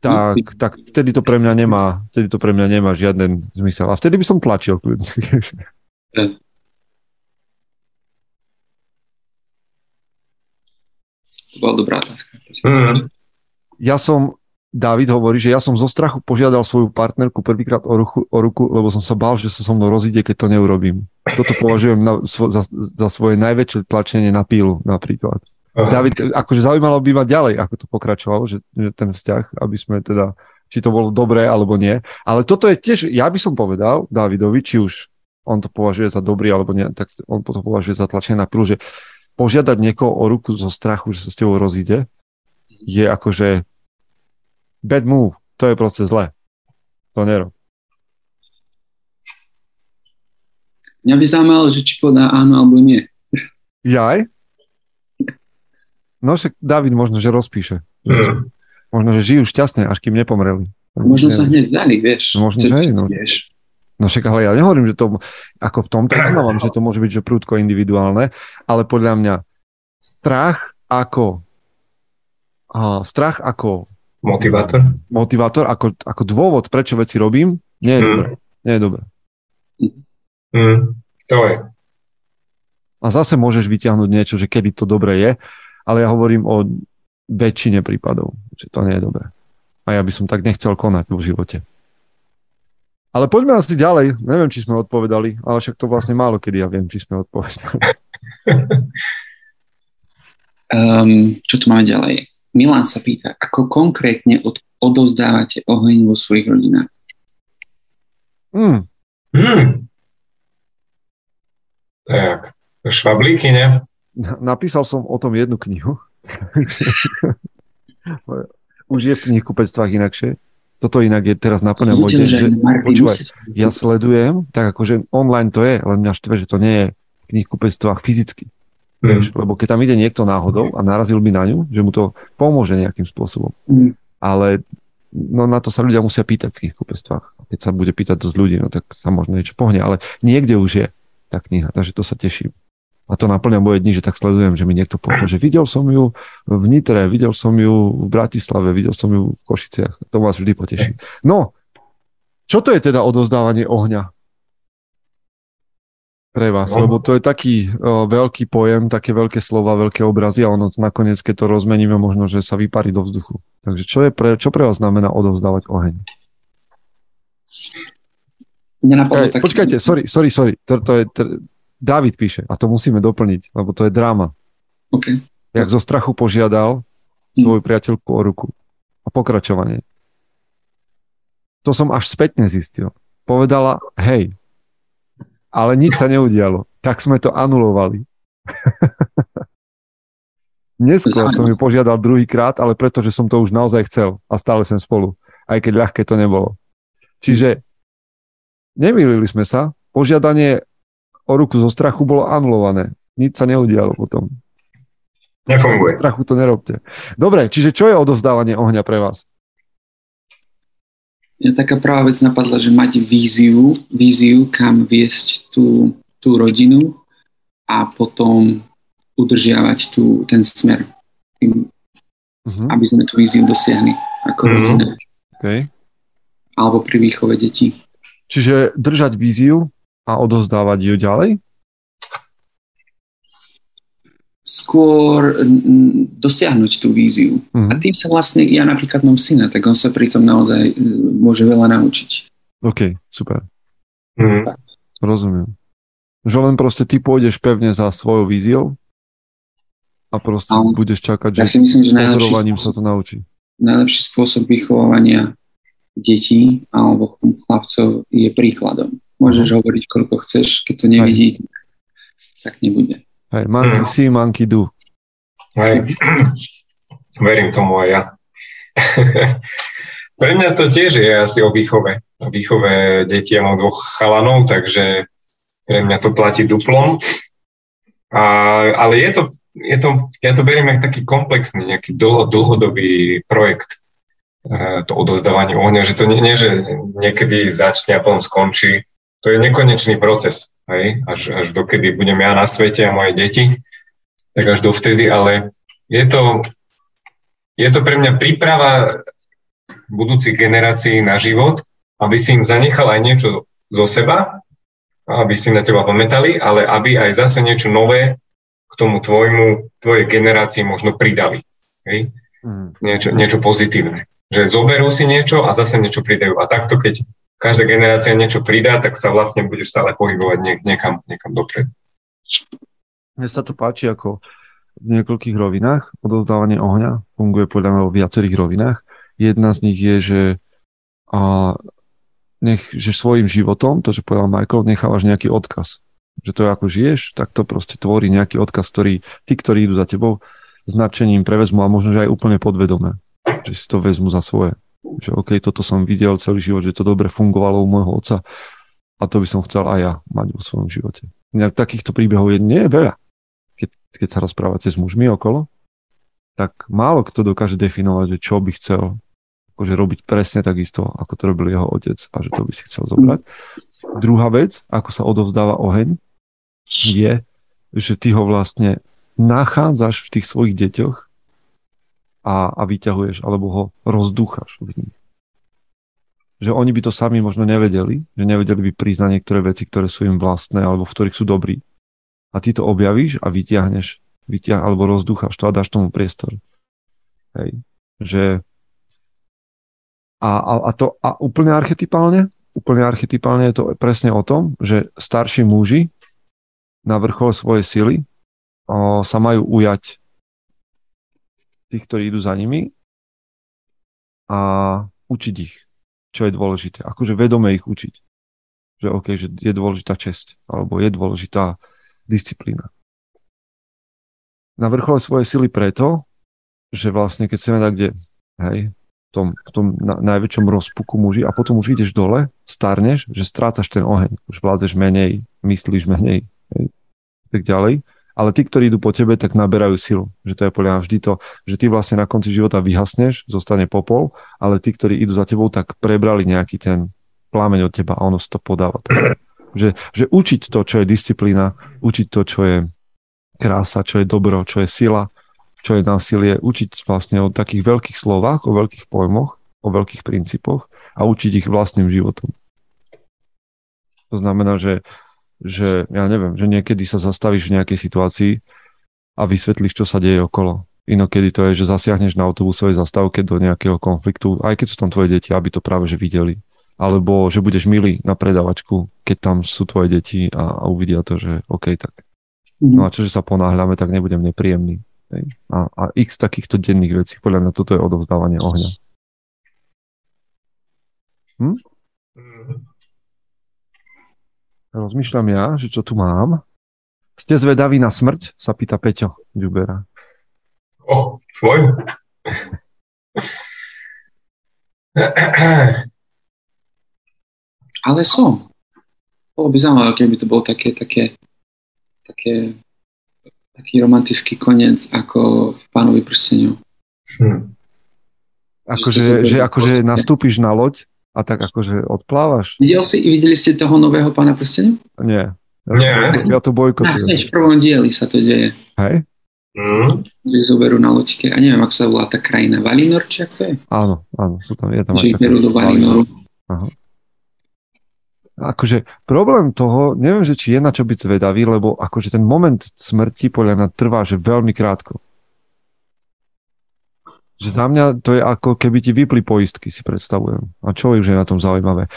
Tak, tak vtedy to pre mňa nemá, vtedy to pre mňa nemá žiaden zmysel. A vtedy by som tlačil. To bola dobrá otázka. Mm. Ja som, David hovorí, že ja som zo strachu požiadal svoju partnerku prvýkrát o, ruchu, o ruku, lebo som sa bál, že sa so mnou rozíde, keď to neurobím. Toto považujem na, svo, za, za svoje najväčšie tlačenie na pílu napríklad. Aha. David, akože zaujímalo by ma ďalej, ako to pokračovalo, že, že ten vzťah, aby sme teda, či to bolo dobré alebo nie. Ale toto je tiež, ja by som povedal Davidovi, či už on to považuje za dobrý alebo nie, tak on to považuje za tlačenie na pilu, že požiadať niekoho o ruku zo strachu, že sa s tebou rozíde, je akože bad move. To je proste zlé. To nerob. Mňa by zaujímalo, že či podá áno alebo nie. Jaj? No však David možno, že rozpíše. Mm. Možno, že žijú šťastne, až kým nepomreli. Možno sa hneď dali, vieš. No, možno, že no. vieš. No však ale ja nehovorím, že to ako v tomto uznávam, že to môže byť že prúdko individuálne, ale podľa mňa strach ako a, strach ako motivátor, motivátor ako, ako dôvod, prečo veci robím, nie je mm. dobré. Nie je dobré. Mm. To je. A zase môžeš vyťahnuť niečo, že kedy to dobré je, ale ja hovorím o väčšine prípadov, že to nie je dobré. A ja by som tak nechcel konať v živote. Ale poďme asi ďalej. Neviem, či sme odpovedali, ale však to vlastne málo kedy ja viem, či sme odpovedali. um, [LAUGHS] čo tu máme ďalej? Milan sa pýta, ako konkrétne od, odovzdávate oheň vo svojich rodinách? Hmm. Hmm. Tak, švablíky, ne? Napísal som o tom jednu knihu. [LAUGHS] Už je v knihkupectvách inakšie. Toto inak je teraz naplňa môj deň, že počúvaj, ja sledujem, tak akože online to je, len mňa štve, že to nie je v knihkupectvách fyzicky. Mm. Vieš, lebo keď tam ide niekto náhodou a narazil by na ňu, že mu to pomôže nejakým spôsobom. Mm. Ale no na to sa ľudia musia pýtať v knihkupectvách. Keď sa bude pýtať dosť ľudí, no tak sa možno niečo pohne, ale niekde už je tá kniha, takže to sa teším a to naplňa moje dni, že tak sledujem, že mi niekto povie, že videl som ju v Nitre, videl som ju v Bratislave, videl som ju v Košiciach. To vás vždy poteší. No, čo to je teda odozdávanie ohňa? Pre vás, no. lebo to je taký o, veľký pojem, také veľké slova, veľké obrazy a ono to nakoniec, keď to rozmeníme, možno, že sa vyparí do vzduchu. Takže čo, je pre, čo pre vás znamená odovzdávať oheň? Ej, taký... Počkajte, sorry, sorry, sorry. To, to je, to, David píše, a to musíme doplniť, lebo to je dráma. Okay. Jak zo strachu požiadal svoju priateľku o ruku. A pokračovanie. To som až spätne zistil. Povedala, hej, ale nič sa neudialo. Tak sme to anulovali. [LAUGHS] Neskôr som ju požiadal druhýkrát, ale pretože som to už naozaj chcel a stále sme spolu. Aj keď ľahké to nebolo. Čiže nemýlili sme sa. Požiadanie o ruku zo strachu bolo anulované. Nič sa neudialo potom. Nefunguje. Strachu to nerobte. Dobre, čiže čo je odozdávanie ohňa pre vás? Mňa taká prvá vec napadla, že mať víziu, víziu kam viesť tú, tú rodinu a potom udržiavať tú, ten smer, tým, uh-huh. aby sme tú víziu dosiahli ako uh-huh. rodina. Okay. Alebo pri výchove detí. Čiže držať víziu, a odozdávať ju ďalej? Skôr dosiahnuť tú víziu. Mm-hmm. A tým sa vlastne, ja napríklad mám syna, tak on sa pri tom naozaj môže veľa naučiť. OK, super. Mm-hmm. Rozumiem. Že len proste ty pôjdeš pevne za svojou víziou a proste a budeš čakať, ja že, si myslím, že pozorovaním spôsob, sa to naučí. Najlepší spôsob vychovávania detí alebo chlapcov je príkladom. Môžeš uh-huh. hovoriť, koľko chceš, keď to nevidí, Hej. tak nebude. Hej, monkey see, monkey do. Hej, [CLEARS THROAT] verím tomu aj ja. [LAUGHS] Pre mňa to tiež je asi o výchove. O výchove detí. Ja mám dvoch chalanov, takže pre mňa to platí duplom. A, ale je to, je to, ja to beriem ako taký komplexný, nejaký dlho, dlhodobý projekt, e, to odozdávanie ohňa, že to nie, nie, že niekedy začne a potom skončí, to je nekonečný proces. hej, až, až dokedy budem ja na svete a moje deti, tak až dovtedy, ale je to, je to pre mňa príprava budúcich generácií na život, aby si im zanechal aj niečo zo seba, aby si na teba pamätali, ale aby aj zase niečo nové k tomu tvojmu, tvojej generácii možno pridali. Hej? Mm. Niečo, niečo pozitívne. Že zoberú si niečo a zase niečo pridajú. A takto, keď každá generácia niečo pridá, tak sa vlastne bude stále pohybovať niek- niekam, niekam dopredu. Mne sa to páči ako v niekoľkých rovinách. Odovzdávanie ohňa funguje podľa mňa vo viacerých rovinách. Jedna z nich je, že a nech, že svojim životom, to, čo povedal Michael, nechávaš nejaký odkaz. Že to, ako žiješ, tak to proste tvorí nejaký odkaz, ktorý tí, ktorí idú za tebou, značením prevezmu a možno, že aj úplne podvedome. Že si to vezmu za svoje. Že OK, toto som videl celý život, že to dobre fungovalo u môjho otca a to by som chcel aj ja mať vo svojom živote. Nejak takýchto príbehov je nie veľa. Keď, keď sa rozprávate s mužmi okolo, tak málo kto dokáže definovať, že čo by chcel akože robiť presne takisto, ako to robil jeho otec a že to by si chcel zobrať. Druhá vec, ako sa odovzdáva oheň, je, že ty ho vlastne nachádzaš v tých svojich deťoch a, a vyťahuješ, alebo ho rozdúchaš v nich. Že oni by to sami možno nevedeli, že nevedeli by priznať niektoré veci, ktoré sú im vlastné, alebo v ktorých sú dobrí. A ty to objavíš a vyťahneš, vyťah, alebo rozdúchaš to a dáš tomu priestor. Hej. Že a, a, a to a úplne archetypálne, úplne archetypálne je to presne o tom, že starší muži na vrchole svojej sily o, sa majú ujať tých, ktorí idú za nimi a učiť ich, čo je dôležité. Akože vedome ich učiť. Že OK, že je dôležitá česť, alebo je dôležitá disciplína. Na vrchole svojej sily preto, že vlastne keď sme tak, kde, hej, tom, v tom na, najväčšom rozpuku muži a potom už ideš dole, starneš, že strácaš ten oheň, už vládzeš menej, myslíš menej, hej, tak ďalej. Ale tí, ktorí idú po tebe, tak naberajú silu. Že to je podľa vždy to, že ty vlastne na konci života vyhasneš, zostane popol, ale tí, ktorí idú za tebou, tak prebrali nejaký ten plámeň od teba a ono to podáva. Tak. [CLEARS THROAT] Že, že učiť to, čo je disciplína, učiť to, čo je krása, čo je dobro, čo je sila, čo je násilie, učiť vlastne o takých veľkých slovách, o veľkých pojmoch, o veľkých princípoch a učiť ich vlastným životom. To znamená, že, že ja neviem, že niekedy sa zastavíš v nejakej situácii a vysvetlíš, čo sa deje okolo. Inokedy to je, že zasiahneš na autobusovej zastávke do nejakého konfliktu, aj keď sú tam tvoje deti, aby to práve že videli. Alebo že budeš milý na predavačku, keď tam sú tvoje deti a, a uvidia to, že OK, tak. No a čože sa ponáhľame, tak nebudem nepríjemný. A, a x takýchto denných vecí. Podľa mňa toto je odovzdávanie ohňa. Hm? Rozmýšľam ja, že čo tu mám. Ste zvedaví na smrť? Sa pýta Peťo Ďubera. O, svoj? Ale som. Bolo by zaujímavé, keby to bolo také, také, také taký romantický koniec ako v Pánovi prsteniu. Hm. Akože, že, že akože nastúpiš na loď a tak akože odplávaš? Videl si, videli ste toho nového Pána prstenia? Nie. Ja, Nie. ja to bojkotujem. v prvom dieli sa to deje. Hej? Mm. Zoberú na loďke. A neviem, ako sa volá tá krajina. Valinor, či ako to je? Áno, áno, sú tam, je tam že berú do Valinoru. Aha akože problém toho, neviem, že či je na čo byť zvedavý, lebo akože ten moment smrti podľa mňa trvá, že veľmi krátko. Že za mňa to je ako keby ti vypli poistky, si predstavujem. A čo už je na tom zaujímavé?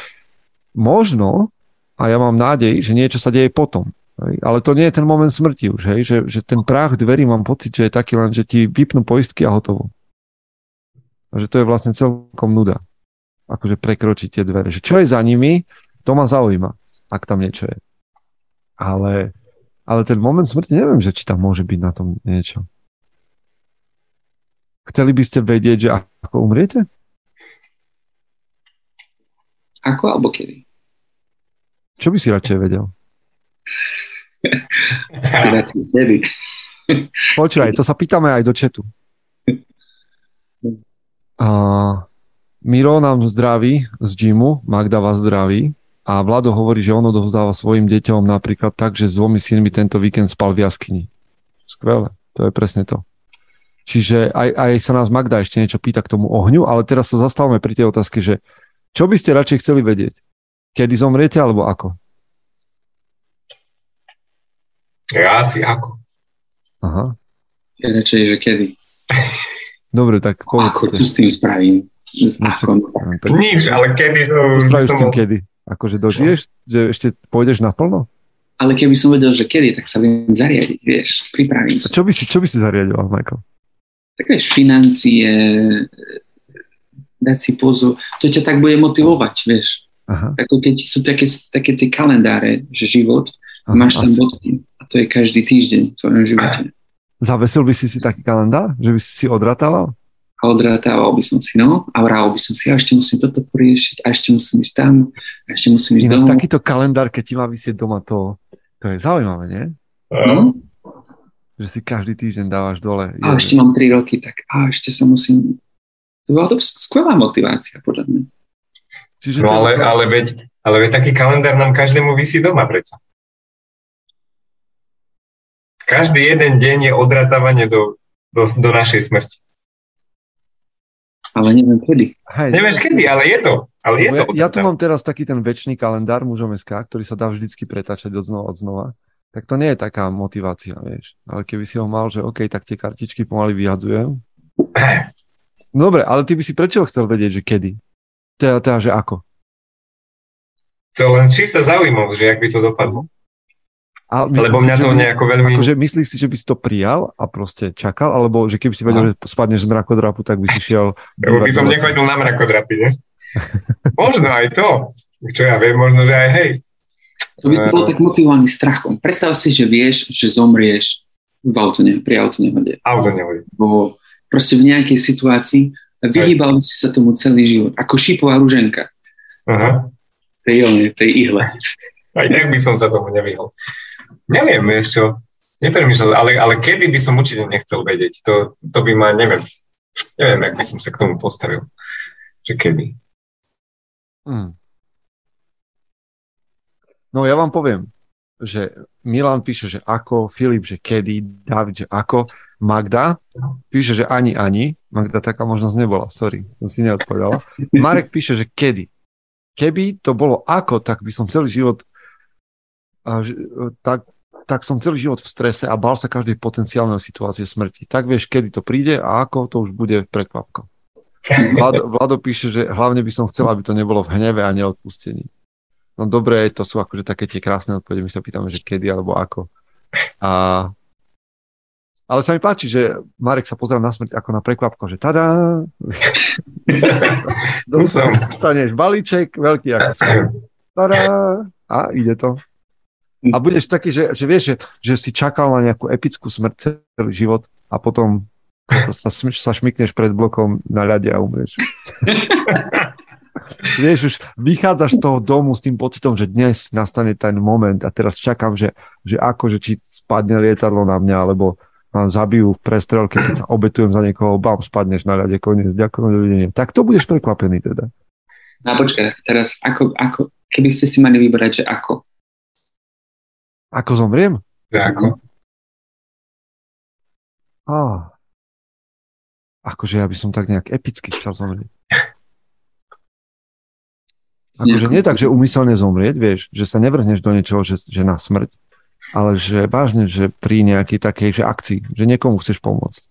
Možno, a ja mám nádej, že niečo sa deje potom. Ale to nie je ten moment smrti už, hej? Že, že ten práh dverí mám pocit, že je taký len, že ti vypnú poistky a hotovo. A že to je vlastne celkom nuda. Akože prekročiť tie dvere. Že čo je za nimi, to ma zaujíma, ak tam niečo je. Ale, ale ten moment smrti, neviem, že či tam môže byť na tom niečo. Chceli by ste vedieť, že ako umriete? Ako alebo kedy? Čo by si radšej vedel? [LAUGHS] si radšej kedy. [LAUGHS] Počúvaj, to sa pýtame aj do četu. A Miro nám zdraví z gymu, Magda vás zdraví. A Vlado hovorí, že ono dovzdáva svojim deťom napríklad tak, že s dvomi synmi tento víkend spal v jaskyni. Skvelé, to je presne to. Čiže aj, aj sa nás Magda ešte niečo pýta k tomu ohňu, ale teraz sa zastavme pri tej otázke, že čo by ste radšej chceli vedieť? Kedy zomriete alebo ako? Ja asi ako. Aha. Ja radšej, že kedy. [LAUGHS] Dobre, tak povedzte. Ako, čo s tým spravím? Nič, ale kedy to... Čo spravíš s tým kedy? Akože dožiješ? Že ešte pôjdeš naplno? Ale keby som vedel, že kedy, tak sa viem zariadiť, vieš, pripravím sa. Čo by si, čo by si zariadil, Michael? Tak vieš, financie, dať si pozor, to ťa tak bude motivovať, vieš. Aha. Ako keď sú také, také tie kalendáre, že život, Aha, máš tam asi. bodky a to je každý týždeň v tvojom živote. Zavesil by si si taký kalendár, že by si si odratával? odrátával by som si, no, a vrával by som si, a ešte musím toto poriešiť, a ešte musím ísť tam, a ešte musím ísť Inak domov. takýto kalendár, keď ti má vysieť doma, to, to je zaujímavé, nie? No. Že si každý týždeň dávaš dole. A ešte mám 3 roky, tak a ešte sa musím... To bola to skvelá motivácia, podľa mňa. Čiže no ale, to... ale, veď, ale veď taký kalendár nám každému vysí doma predsa. Každý jeden deň je odratávanie do, do, do našej smrti ale neviem kedy. Hej, Nevieš kedy, ale je to. Ale je to ja, ja tu mám teraz taký ten väčší kalendár mužom SK, ktorý sa dá vždycky pretačať od znova od znova. Tak to nie je taká motivácia, vieš. Ale keby si ho mal, že OK, tak tie kartičky pomaly vyhadzujem. [CLEARS THROAT] Dobre, ale ty by si prečo chcel vedieť, že kedy? Teda, teda že ako? To len čistá zaujímavosť, že ak by to dopadlo. A Lebo mňa to nejako veľmi... Akože myslíš si, že by si to prijal a proste čakal, alebo že keby si vedel, no. že spadneš z mrakodrapu, tak by si šiel... [LAUGHS] Lebo by som nechodil na mrakodrapy, ne? [LAUGHS] možno aj to. Čo ja viem, možno, že aj hej. To by si bol tak motivovaný strachom. Predstav si, že vieš, že zomrieš v ne, pri autonehode. Autonehode. Bo proste v nejakej situácii a vyhýbal by si sa tomu celý život. Ako šipová ruženka. Aha. Tej, tej ihle. [LAUGHS] Aj tak by som sa tomu nevyhol. Neviem, vieš čo, nepremýšľam, ale, ale kedy by som určite nechcel vedieť. To, to by ma, neviem, neviem, jak by som sa k tomu postavil. Že kedy. Hmm. No ja vám poviem, že Milan píše, že ako, Filip, že kedy, David, že ako, Magda píše, že ani, ani. Magda taká možnosť nebola, sorry, som si neodpovedala. Marek píše, že kedy. Keby to bolo ako, tak by som celý život tak tak som celý život v strese a bál sa každej potenciálnej situácie smrti. Tak vieš, kedy to príde a ako, to už bude prekvapko. Vlado, Vlado píše, že hlavne by som chcel, aby to nebolo v hneve a neodpustení. No dobre, to sú akože také tie krásne odpovede, my sa pýtame, že kedy alebo ako. A... Ale sa mi páči, že Marek sa pozerá na smrť ako na prekvapko, že tada, [LAUGHS] dostaneš balíček, veľký ako sa. Tada, a ide to. A budeš taký, že, že vieš, že, že si čakal na nejakú epickú smrť celý život a potom sa, sa šmikneš pred blokom na ľade a umrieš. [LAUGHS] vieš, už vychádzaš z toho domu s tým pocitom, že dnes nastane ten moment a teraz čakám, že, že ako, že či spadne lietadlo na mňa, alebo ma zabijú v prestrelke, keď sa obetujem za niekoho, bam, spadneš na ľade, koniec, ďakujem, dovidenia. Tak to budeš prekvapený teda. No počkaj, teraz ako, ako, keby ste si mali vybrať, že ako? Ako zomriem? Ako? Á. Akože ja by som tak nejak epicky chcel zomrieť. Akože nie tak, že umyselne zomrieť, vieš, že sa nevrhneš do niečoho, že, že na smrť, ale že vážne, že pri nejakej takej že akcii, že niekomu chceš pomôcť.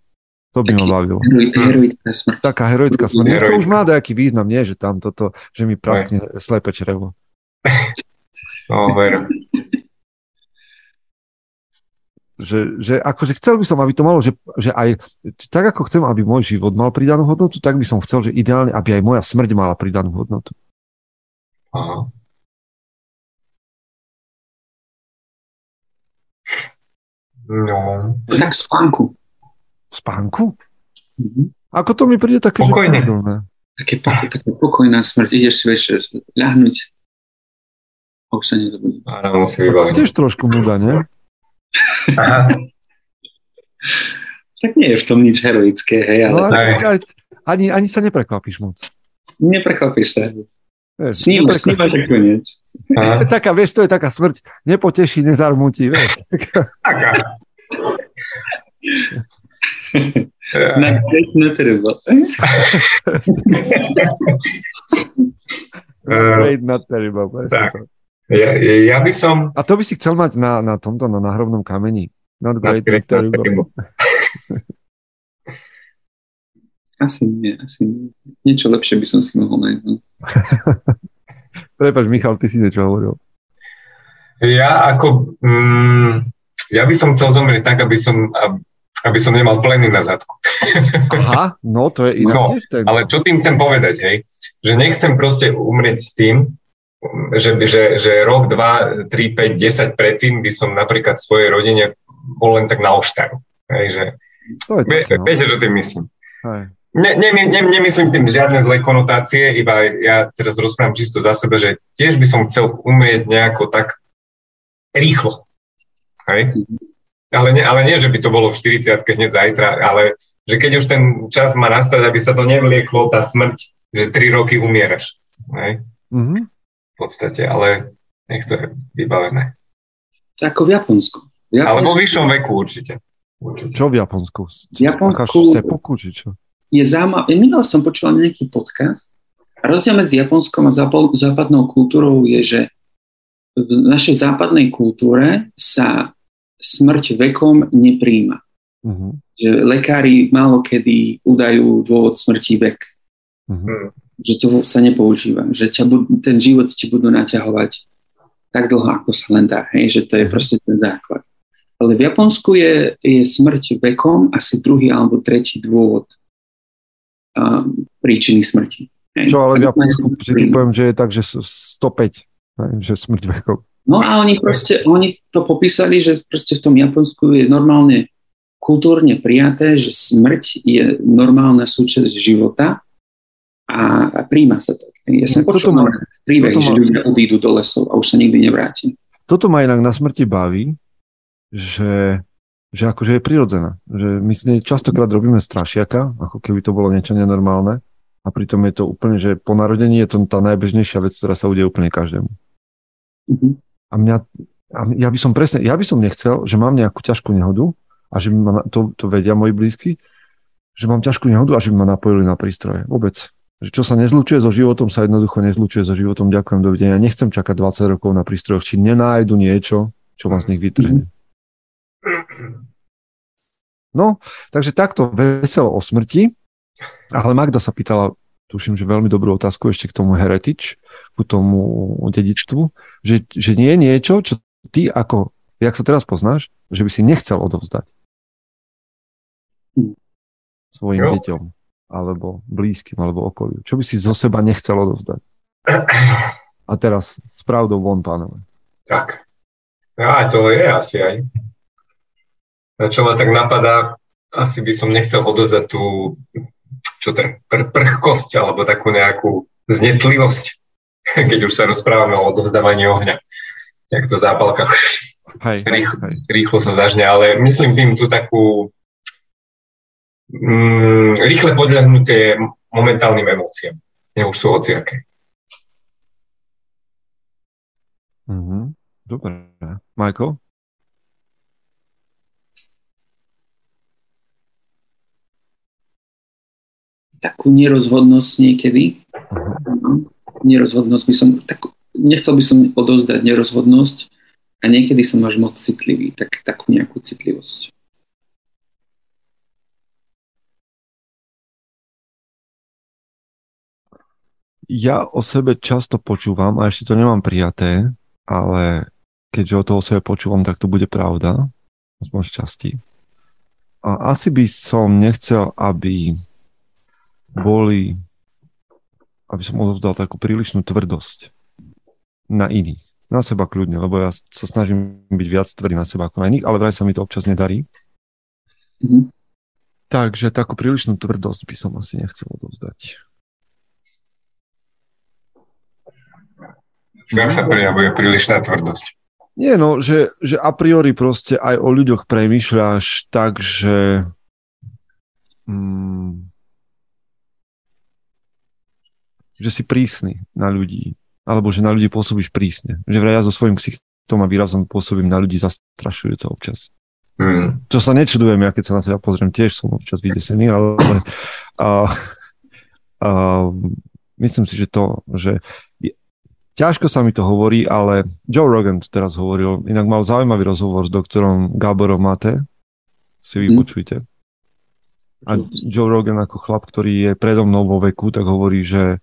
To by ma bavilo. Heroická smrť. Taká heroická smrť. Heroická. To už má nejaký význam, nie, že tam toto, že mi praskne slepe črevo. No, veru že, že akože chcel by som, aby to malo, že, že aj tak ako chcem, aby môj život mal pridanú hodnotu, tak by som chcel, že ideálne, aby aj moja smrť mala pridanú hodnotu. Aha. No. Tak spánku. Spánku? Mm-hmm. Ako to mi príde také, Pokojne. že pohodlné. Také, pokoj, také pokojná smrť. Ideš si večer ľahnuť. A už sa nezabudí. Áno, musí vybaviť. Tiež trošku muda, nie? Tak nie je v tom nič heroické, hej, ale... No, tak, ani, ani sa neprekvapíš moc. Neprekvapíš sa. Snímaš, snímaš tak koniec. To taká, vieš, to je taká smrť, nepoteší, nezarmutí, vieš. Taká. Na terrible. Great, not terrible. Tak. Ja, ja by som... A to by si chcel mať na, na tomto, na náhrobnom kameni. Not great, not terrible. Asi nie, asi nie. Niečo lepšie by som si mohol nájsť. No. [LAUGHS] Prepač, Michal, ty si niečo hovoril. Ja ako... Mm, ja by som chcel zomrieť tak, aby som, aby som nemal pleny na zadku. [LAUGHS] Aha, no to je inak no, ten... Ale čo tým chcem povedať, hej? Že nechcem proste umrieť s tým, že, že, že rok, dva, tri, päť, desať predtým by som napríklad svojej rodine bol len tak na oštaru. Hej, že, to je také, no. Viete, čo tým myslím? Hej. Ne, ne, ne, nemyslím tým žiadne zlé konotácie, iba ja teraz rozprávam čisto za sebe, že tiež by som chcel umrieť nejako tak rýchlo. Hej? Ale, nie, ale nie, že by to bolo v 40 hneď zajtra, ale že keď už ten čas má nastať, aby sa to nevlieklo, tá smrť, že 3 roky umieraš. Hej? Mm-hmm. V podstate, ale nech to je vybavené. Ako v Japonsku. V Japonsku... Ale vo vyššom veku určite. určite. Čo v Japonsku? V Japonsku... Sepoku, či čo? Je zaujímavé. Minule som počula nejaký podcast. Rozdiel medzi Japonskom a západnou kultúrou je, že v našej západnej kultúre sa smrť vekom nepríjma. Uh-huh. Že lekári málo kedy udajú dôvod smrti vek. Uh-huh. Že to sa nepoužíva. Že ťa bud- ten život ti budú naťahovať tak dlho, ako sa len dá. Hej? Že to je proste ten základ. Ale v Japonsku je, je smrť vekom asi druhý alebo tretí dôvod um, príčiny smrti. Čo, ale ja poviem, že je tak, že 105, že smrť vekov. No a oni proste, oni to popísali, že proste v tom Japonsku je normálne kultúrne prijaté, že smrť je normálna súčasť života a, a príjma sa to. Ja som no, počul príbeh, že ľudia odídu do lesov a už sa nikdy nevráti. Toto ma inak na smrti baví, že že akože je prirodzená. Že my si častokrát robíme strašiaka, ako keby to bolo niečo nenormálne a pritom je to úplne, že po narodení je to tá najbežnejšia vec, ktorá sa udeje úplne každému. Mm-hmm. A mňa, a ja by som presne, ja by som nechcel, že mám nejakú ťažkú nehodu a že ma, to, to vedia moji blízky, že mám ťažkú nehodu a že by ma napojili na prístroje. Vôbec. Že čo sa nezlučuje so životom, sa jednoducho nezlučuje so životom. Ďakujem, dovidenia. Nechcem čakať 20 rokov na prístrojoch, či nenájdu niečo, čo vás z nich vytrhne. Mm-hmm. No, takže takto veselo o smrti. Ale Magda sa pýtala, tuším, že veľmi dobrú otázku ešte k tomu heretič, k tomu dedictvu, že, že nie je niečo, čo ty ako, jak sa teraz poznáš, že by si nechcel odovzdať svojim jo. deťom, alebo blízkym, alebo okoliu. Čo by si zo seba nechcel odovzdať? A teraz s pravdou von, pánové. Tak. Ja, to je asi aj čo ma tak napadá, asi by som nechcel odovzdať tú čo ten, pr- prchkosť alebo takú nejakú znetlivosť, [LAUGHS] keď už sa rozprávame o odovzdávaní ohňa. Jak to zápalka hej, [LAUGHS] rýchlo, hej. rýchlo sa zažne, ale myslím tým tú takú mm, rýchle podľahnutie momentálnym emóciám. Nech už sú hociaké. Mm-hmm. Dobre. Michael? Takú nerozhodnosť niekedy. Uh-huh. Nerozhodnosť by som, tak, nechcel by som odovzdať nerozhodnosť a niekedy som až moc citlivý, tak, takú nejakú citlivosť. Ja o sebe často počúvam a ešte to nemám prijaté, ale keďže o toho o sebe počúvam, tak to bude pravda, aspoň šťastí. A asi by som nechcel, aby boli, aby som odovzdal takú prílišnú tvrdosť na iných. Na seba kľudne, lebo ja sa snažím byť viac tvrdý na seba ako na iných, ale vraj sa mi to občas nedarí. Mm-hmm. Takže takú prílišnú tvrdosť by som asi nechcel odovzdať. Jak sa prejavuje prílišná tvrdosť? Nie, no, že, že a priori proste aj o ľuďoch premýšľaš tak, že mm, že si prísny na ľudí. Alebo že na ľudí pôsobíš prísne. Že vraj ja so svojím ksichtom a výrazom pôsobím na ľudí zastrašujúco občas. Mm. Čo sa nečudujem, ja keď sa na seba pozriem, tiež som občas vydesený, ale a, a, myslím si, že to, že ťažko sa mi to hovorí, ale Joe Rogan to teraz hovoril, inak mal zaujímavý rozhovor s doktorom Gáborom Mate, si mhm. vypočujte. A Joe Rogan ako chlap, ktorý je predo mnou vo veku, tak hovorí, že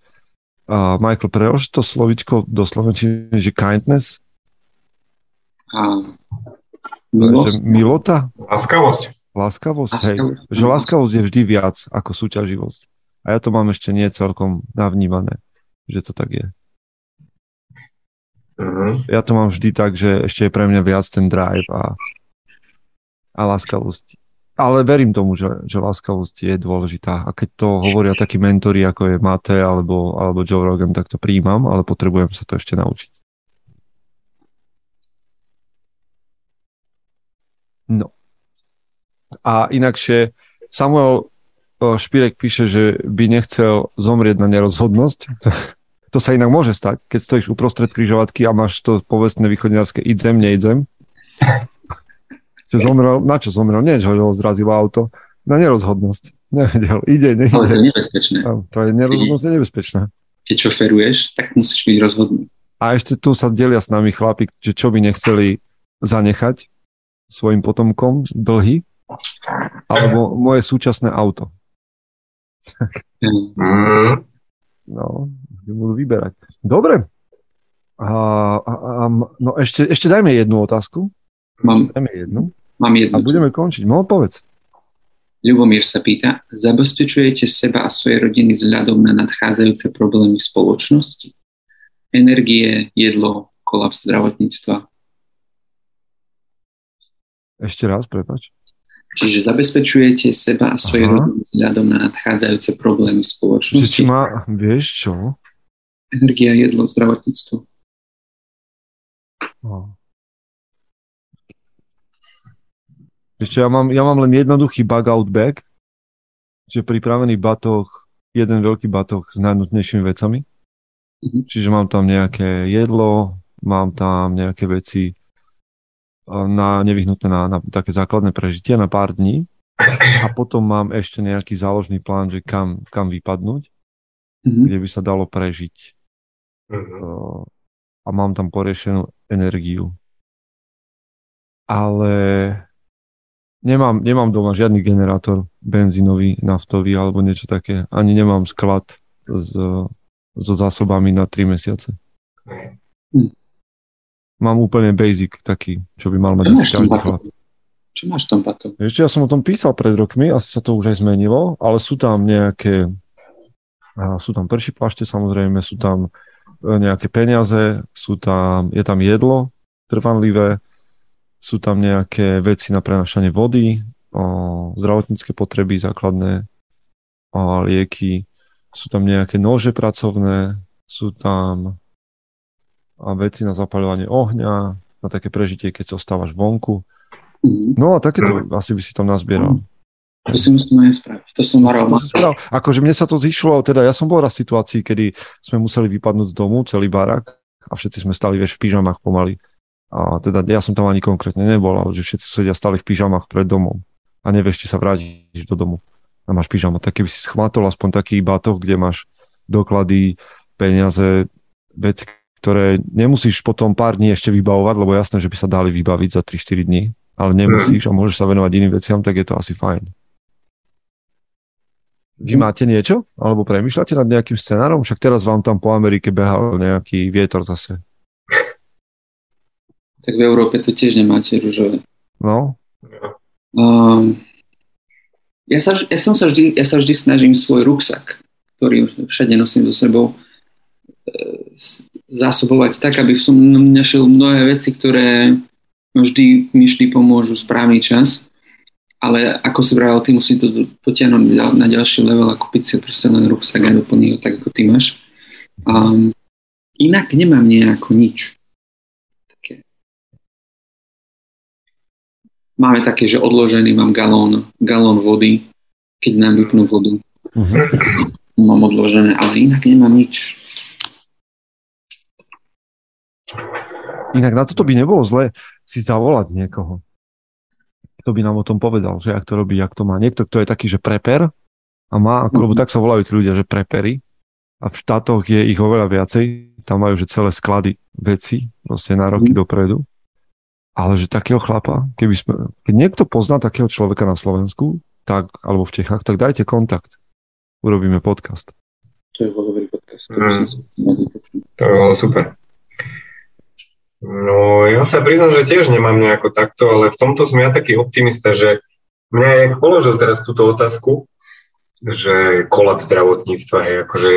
uh, Michael, prelož to slovičko do slovenčiny, že kindness? A, milosť. Že milota? Láskavosť. Láskavosť, hej. Že láskavosť je vždy viac ako súťaživosť. A ja to mám ešte nie celkom navnímané, že to tak je. Uh-huh. Ja to mám vždy tak, že ešte je pre mňa viac ten drive a, a láskavosť ale verím tomu, že, že láskavosť je dôležitá. A keď to hovoria takí mentori, ako je Mate alebo, alebo Joe Rogan, tak to príjmam, ale potrebujem sa to ešte naučiť. No. A inakšie Samuel e, Špirek píše, že by nechcel zomrieť na nerozhodnosť. To sa inak môže stať, keď stojíš uprostred križovatky a máš to povestné východňarské idem, neidem že zomrel, na čo zomrel? Nie, že ho zrazilo auto, na nerozhodnosť. Nevedel, ide, nejde. Ale to je nebezpečné. To je nerozhodnosť je nebezpečná. Keď šoferuješ, tak musíš byť rozhodný. A ešte tu sa delia s nami chlapi, že čo by nechceli zanechať svojim potomkom dlhy, alebo moje súčasné auto. Mm. No, budú vyberať. Dobre. A, a, a, no ešte, ešte dajme jednu otázku. Mám, dajme jednu. Mám jednu. A budeme končiť. No, povedz. Ľubomír sa pýta, zabezpečujete seba a svoje rodiny vzhľadom na nadchádzajúce problémy v spoločnosti? Energie, jedlo, kolaps zdravotníctva? Ešte raz, prepač. Čiže zabezpečujete seba a svoje Aha. rodiny vzhľadom na nadchádzajúce problémy v spoločnosti? Čiže či má, vieš čo? Energia, jedlo, zdravotníctvo. Oh. Ešte ja mám, ja mám len jednoduchý bug out bag, čiže pripravený batoh, jeden veľký batoh s najnutnejšími vecami. Mm-hmm. Čiže mám tam nejaké jedlo, mám tam nejaké veci na nevyhnutné na, na také základné prežitie na pár dní. A potom mám ešte nejaký záložný plán, že kam, kam vypadnúť, mm-hmm. kde by sa dalo prežiť. Mm-hmm. A mám tam poriešenú energiu. Ale Nemám, nemám doma žiadny generátor benzínový, naftový alebo niečo také. Ani nemám sklad s, so zásobami na 3 mesiace. Hm. Mám úplne basic taký, čo by mal mať asi každý chlap. Čo máš tam pato? Ešte ja som o tom písal pred rokmi, asi sa to už aj zmenilo, ale sú tam nejaké, sú tam prší plašte samozrejme, sú tam e, nejaké peniaze, sú tam, je tam jedlo trvanlivé, sú tam nejaké veci na prenašanie vody, o, zdravotnícke potreby základné, o, lieky, sú tam nejaké nože pracovné, sú tam a veci na zapaľovanie ohňa, na také prežitie, keď sa ostávaš vonku. Mhm. No a takéto asi by si tam nazbieral. To si musím aj spraviť. To som. To Akože mne sa to zišlo, teda ja som bol raz v situácii, kedy sme museli vypadnúť z domu, celý barak a všetci sme stali, vieš, v pyžamách pomaly. A teda ja som tam ani konkrétne nebol, ale že všetci sedia stali v pyžamách pred domom a nevieš, či sa vrátiš do domu a máš pyžama. Tak keby si schmatol aspoň taký batoh, kde máš doklady, peniaze, veci, ktoré nemusíš potom pár dní ešte vybavovať, lebo jasné, že by sa dali vybaviť za 3-4 dní, ale nemusíš a môžeš sa venovať iným veciam, tak je to asi fajn. Vy máte niečo? Alebo premyšľate nad nejakým scenárom? Však teraz vám tam po Amerike behal nejaký vietor zase tak v Európe to tiež nemáte rúžové. No. Um, ja, sa, ja, som sa vždy, ja sa vždy snažím svoj ruksak, ktorý všade nosím so sebou, e, zásobovať tak, aby som našiel mnohé veci, ktoré vždy mi vždy pomôžu správny čas. Ale ako si vravel, ty musí to potiahnuť na ďalší level a kúpiť si proste len ruksak a doplniť ho tak, ako ty máš. Um, inak nemám nejako nič. Máme také, že odložený mám galón, galón vody, keď nám vypnú vodu. Uh-huh. Mám odložené, ale inak nemám nič. Inak na toto by nebolo zle si zavolať niekoho. Kto by nám o tom povedal, že ak to robí, ak to má. Niekto, kto je taký, že preper a má, ako, lebo mhm. tak sa volajú tí ľudia, že prepery a v štátoch je ich oveľa viacej, tam majú, že celé sklady veci, proste na roky mm. dopredu. Ale že takého chlapa, keby sme, keď niekto pozná takého človeka na Slovensku, tak, alebo v Čechách, tak dajte kontakt. Urobíme podcast. To je dobrý podcast. To, mm. to je super. No, ja sa priznám, že tiež nemám nejako takto, ale v tomto som ja taký optimista, že mňa, jak položil teraz túto otázku, že kolaps zdravotníctva, hej, akože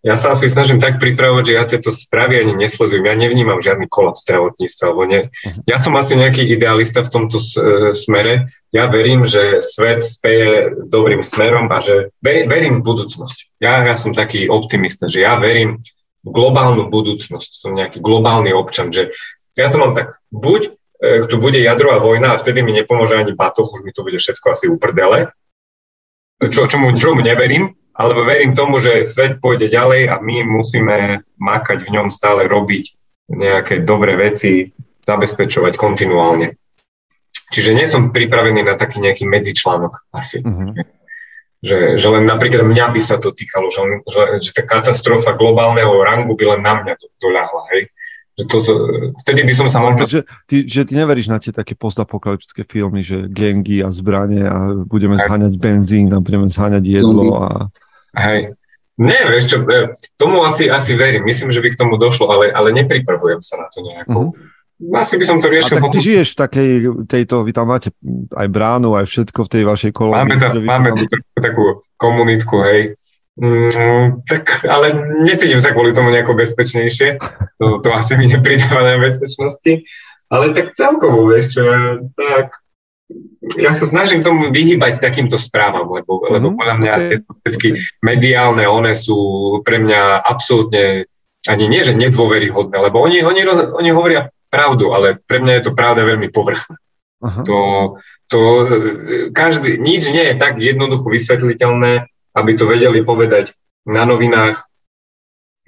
ja sa asi snažím tak pripravovať, že ja tieto správy ani nesledujem. Ja nevnímam žiadny kolaps zdravotníctva, alebo ne. Mhm. Ja som asi nejaký idealista v tomto smere. Ja verím, že svet speje dobrým smerom a že verím v budúcnosť. Ja, ja som taký optimista, že ja verím v globálnu budúcnosť. Som nejaký globálny občan, že ja to mám tak, buď e, tu bude jadrová vojna a vtedy mi nepomôže ani batoch, už mi to bude všetko asi uprdele, čo, čomu, čomu neverím, alebo verím tomu, že svet pôjde ďalej a my musíme makať v ňom stále robiť nejaké dobré veci, zabezpečovať kontinuálne. Čiže nie som pripravený na taký nejaký medzičlánok asi. Mm-hmm. Že, že len napríklad mňa by sa to týkalo, že, že, že tá katastrofa globálneho rangu by len na mňa to, doľahla. Hej? Že to, to, vtedy by som sa mal... Že ty, že ty neveríš na tie také postapokalyptické filmy, že gengy a zbranie a budeme zháňať benzín a budeme zháňať jedlo a... Hej. Nie, vieš čo, e, tomu asi, asi verím. Myslím, že by k tomu došlo, ale, ale nepripravujem sa na to nejako. Uh-huh. Asi by som to riešil. A tak ty žiješ v takej tejto, vy tam máte aj bránu, aj všetko v tej vašej kolónii. Máme, ta, máme tam... takú komunitku, hej. Mm, tak, ale necítim sa kvôli tomu nejako bezpečnejšie. To, to asi mi nepridáva na bezpečnosti. Ale tak celkovo, vieš čo, tak ja sa snažím tomu vyhybať takýmto správam, lebo, mm-hmm. lebo podľa mňa okay. mediálne, one sú pre mňa absolútne ani nie, že nedôveryhodné, lebo oni, oni, oni hovoria pravdu, ale pre mňa je to pravda veľmi povrchná. Aha. To, to, každý, nič nie je tak jednoducho vysvetliteľné, aby to vedeli povedať na novinách,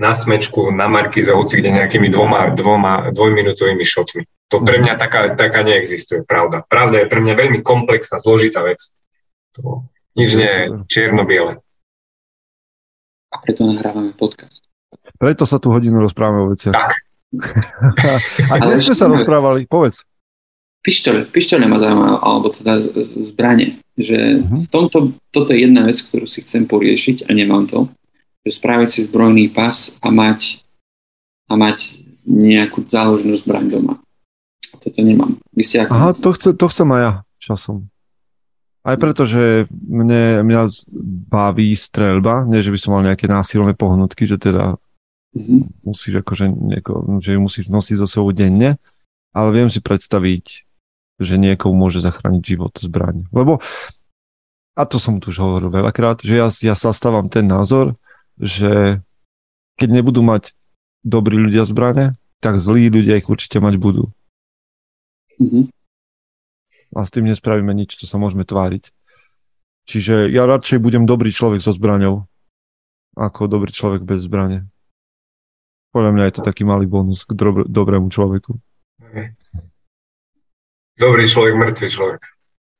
na smečku, na Markize, hoci kde nejakými dvoma, dvoma dvojminútovými šotmi. To pre mňa taká, taká neexistuje, pravda. Pravda je pre mňa veľmi komplexná, zložitá vec. To, nič nie je čierno-biele. A preto nahrávame podcast. Preto sa tu hodinu rozprávame o veciach. Tak. [LAUGHS] A kde sme sa rozprávali? Povedz. Pištole, pištole ma zaujímavé, alebo teda zbranie. Že uh-huh. v tomto, toto je jedna vec, ktorú si chcem poriešiť a nemám to. Že spraviť si zbrojný pas a mať, a mať nejakú záložnú zbraň doma. Toto nemám. Vy ste ako... Aha, to, chce, to chcem aj ja časom. Aj preto, že mne, mňa baví streľba, nie že by som mal nejaké násilné pohnutky, že teda Mm-hmm. Musíš akože nieko, že musíš nosiť so sebou denne, ale viem si predstaviť, že niekomu môže zachrániť život zbraň. Lebo, a to som tu už hovoril veľakrát, že ja, ja zastávam ten názor, že keď nebudú mať dobrí ľudia zbrane, tak zlí ľudia ich určite mať budú. Mm-hmm. A s tým nespravíme nič, čo sa môžeme tváriť. Čiže ja radšej budem dobrý človek so zbraňou, ako dobrý človek bez zbrane. Podľa mňa je to taký malý bonus k dobro, dobrému človeku. Dobrý človek, mŕtvý človek.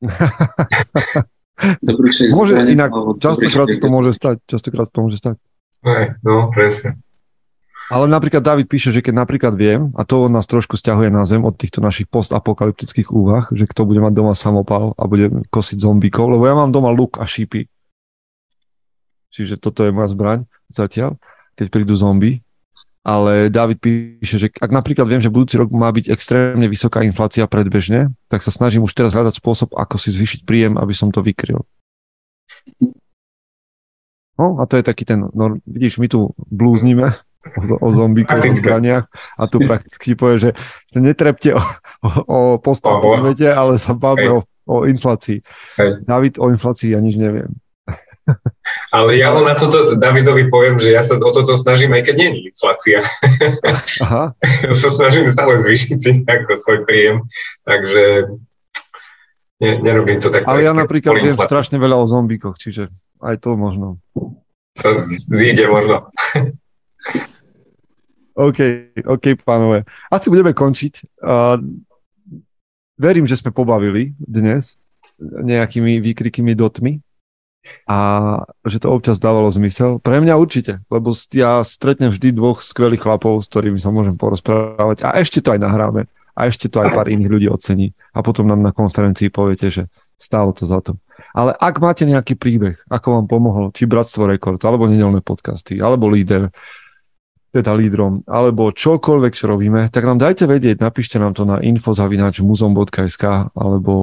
[LAUGHS] môže, inak, častokrát to môže stať. Častokrát to môže stať. No, presne. Ale napríklad David píše, že keď napríklad viem, a to nás trošku stiahuje na zem od týchto našich postapokalyptických úvah, že kto bude mať doma samopal a bude kosiť zombíkov, lebo ja mám doma luk a šípy. Čiže toto je moja zbraň zatiaľ, keď prídu zombie ale David píše, že ak napríklad viem, že budúci rok má byť extrémne vysoká inflácia predbežne, tak sa snažím už teraz hľadať spôsob, ako si zvýšiť príjem, aby som to vykryl. No a to je taký ten, no vidíš, my tu blúznime o, o zombíkoch, o zbraniach a tu prakticky povie, že, netrepte o, o, postavu svete, ale sa bavme o, o inflácii. Hej. David, o inflácii ja nič neviem. Ale ja na toto Davidovi poviem, že ja sa o toto snažím, aj keď nie je inflácia. Aha. [LAUGHS] sa snažím stále zvýšiť si ako svoj príjem, takže ne, nerobím to tak. Ale ja napríklad viem strašne veľa o zombíkoch, čiže aj to možno. To zíde možno. OK, OK, pánové. Asi budeme končiť. Uh, verím, že sme pobavili dnes nejakými výkrikými dotmi a že to občas dávalo zmysel. Pre mňa určite, lebo ja stretnem vždy dvoch skvelých chlapov, s ktorými sa môžem porozprávať a ešte to aj nahráme a ešte to aj pár iných ľudí ocení a potom nám na konferencii poviete, že stálo to za to. Ale ak máte nejaký príbeh, ako vám pomohol, či Bratstvo Records, alebo nedelné podcasty, alebo líder, teda lídrom, alebo čokoľvek, čo robíme, tak nám dajte vedieť, napíšte nám to na info.muzom.sk alebo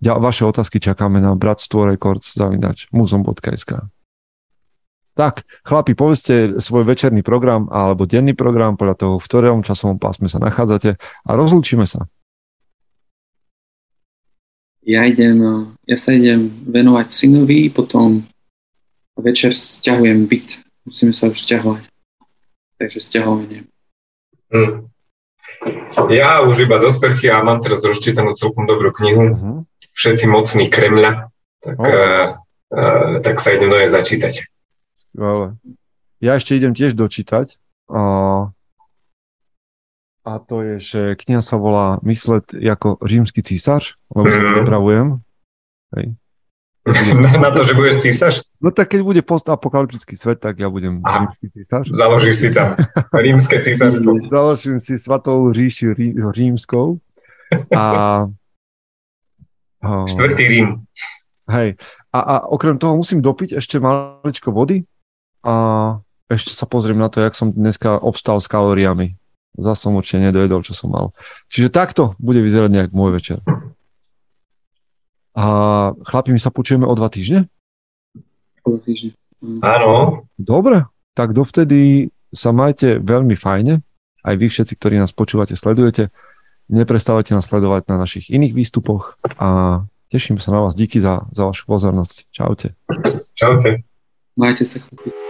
vaše otázky čakáme na bratstvo records zavinač muzom.sk. Tak, chlapi, povedzte svoj večerný program alebo denný program podľa toho, v ktorom časovom pásme sa nachádzate a rozlúčime sa. Ja idem, ja sa idem venovať synovi, potom večer stiahujem byt. Musíme sa už stiahovať takže stiahovanie. Hmm. Ja už iba do sprchy a mám teraz rozčítanú celkom dobrú knihu. Uh-huh. Všetci mocní Kremľa. Tak, oh. uh, uh, tak sa idem do začítať. Skvelé. Ja ešte idem tiež dočítať. Uh, a to je, že kniha sa volá Myslet ako rímsky císař, lebo mm. sa mhm. pripravujem. Hej. [LAUGHS] Na, na to, že budeš císař? No tak keď bude postapokalyptický svet, tak ja budem Aha, rímsky císař. Založíš si tam rímske císařstvo. [LAUGHS] Založím si svatou ríši rí, rímskou. A, oh, Štvrtý Rím. Hej. A, a okrem toho musím dopiť ešte maličko vody a ešte sa pozriem na to, jak som dneska obstal s kalóriami. Zas som určite nedojedol, čo som mal. Čiže takto bude vyzerať nejak môj večer. A chlapi, my sa počujeme o dva týždne? O dva týždne. Áno. Dobre, tak dovtedy sa majte veľmi fajne. Aj vy všetci, ktorí nás počúvate, sledujete. Neprestávajte nás sledovať na našich iných výstupoch a teším sa na vás. Díky za, za vašu pozornosť. Čaute. Čaute. Majte sa chlapi.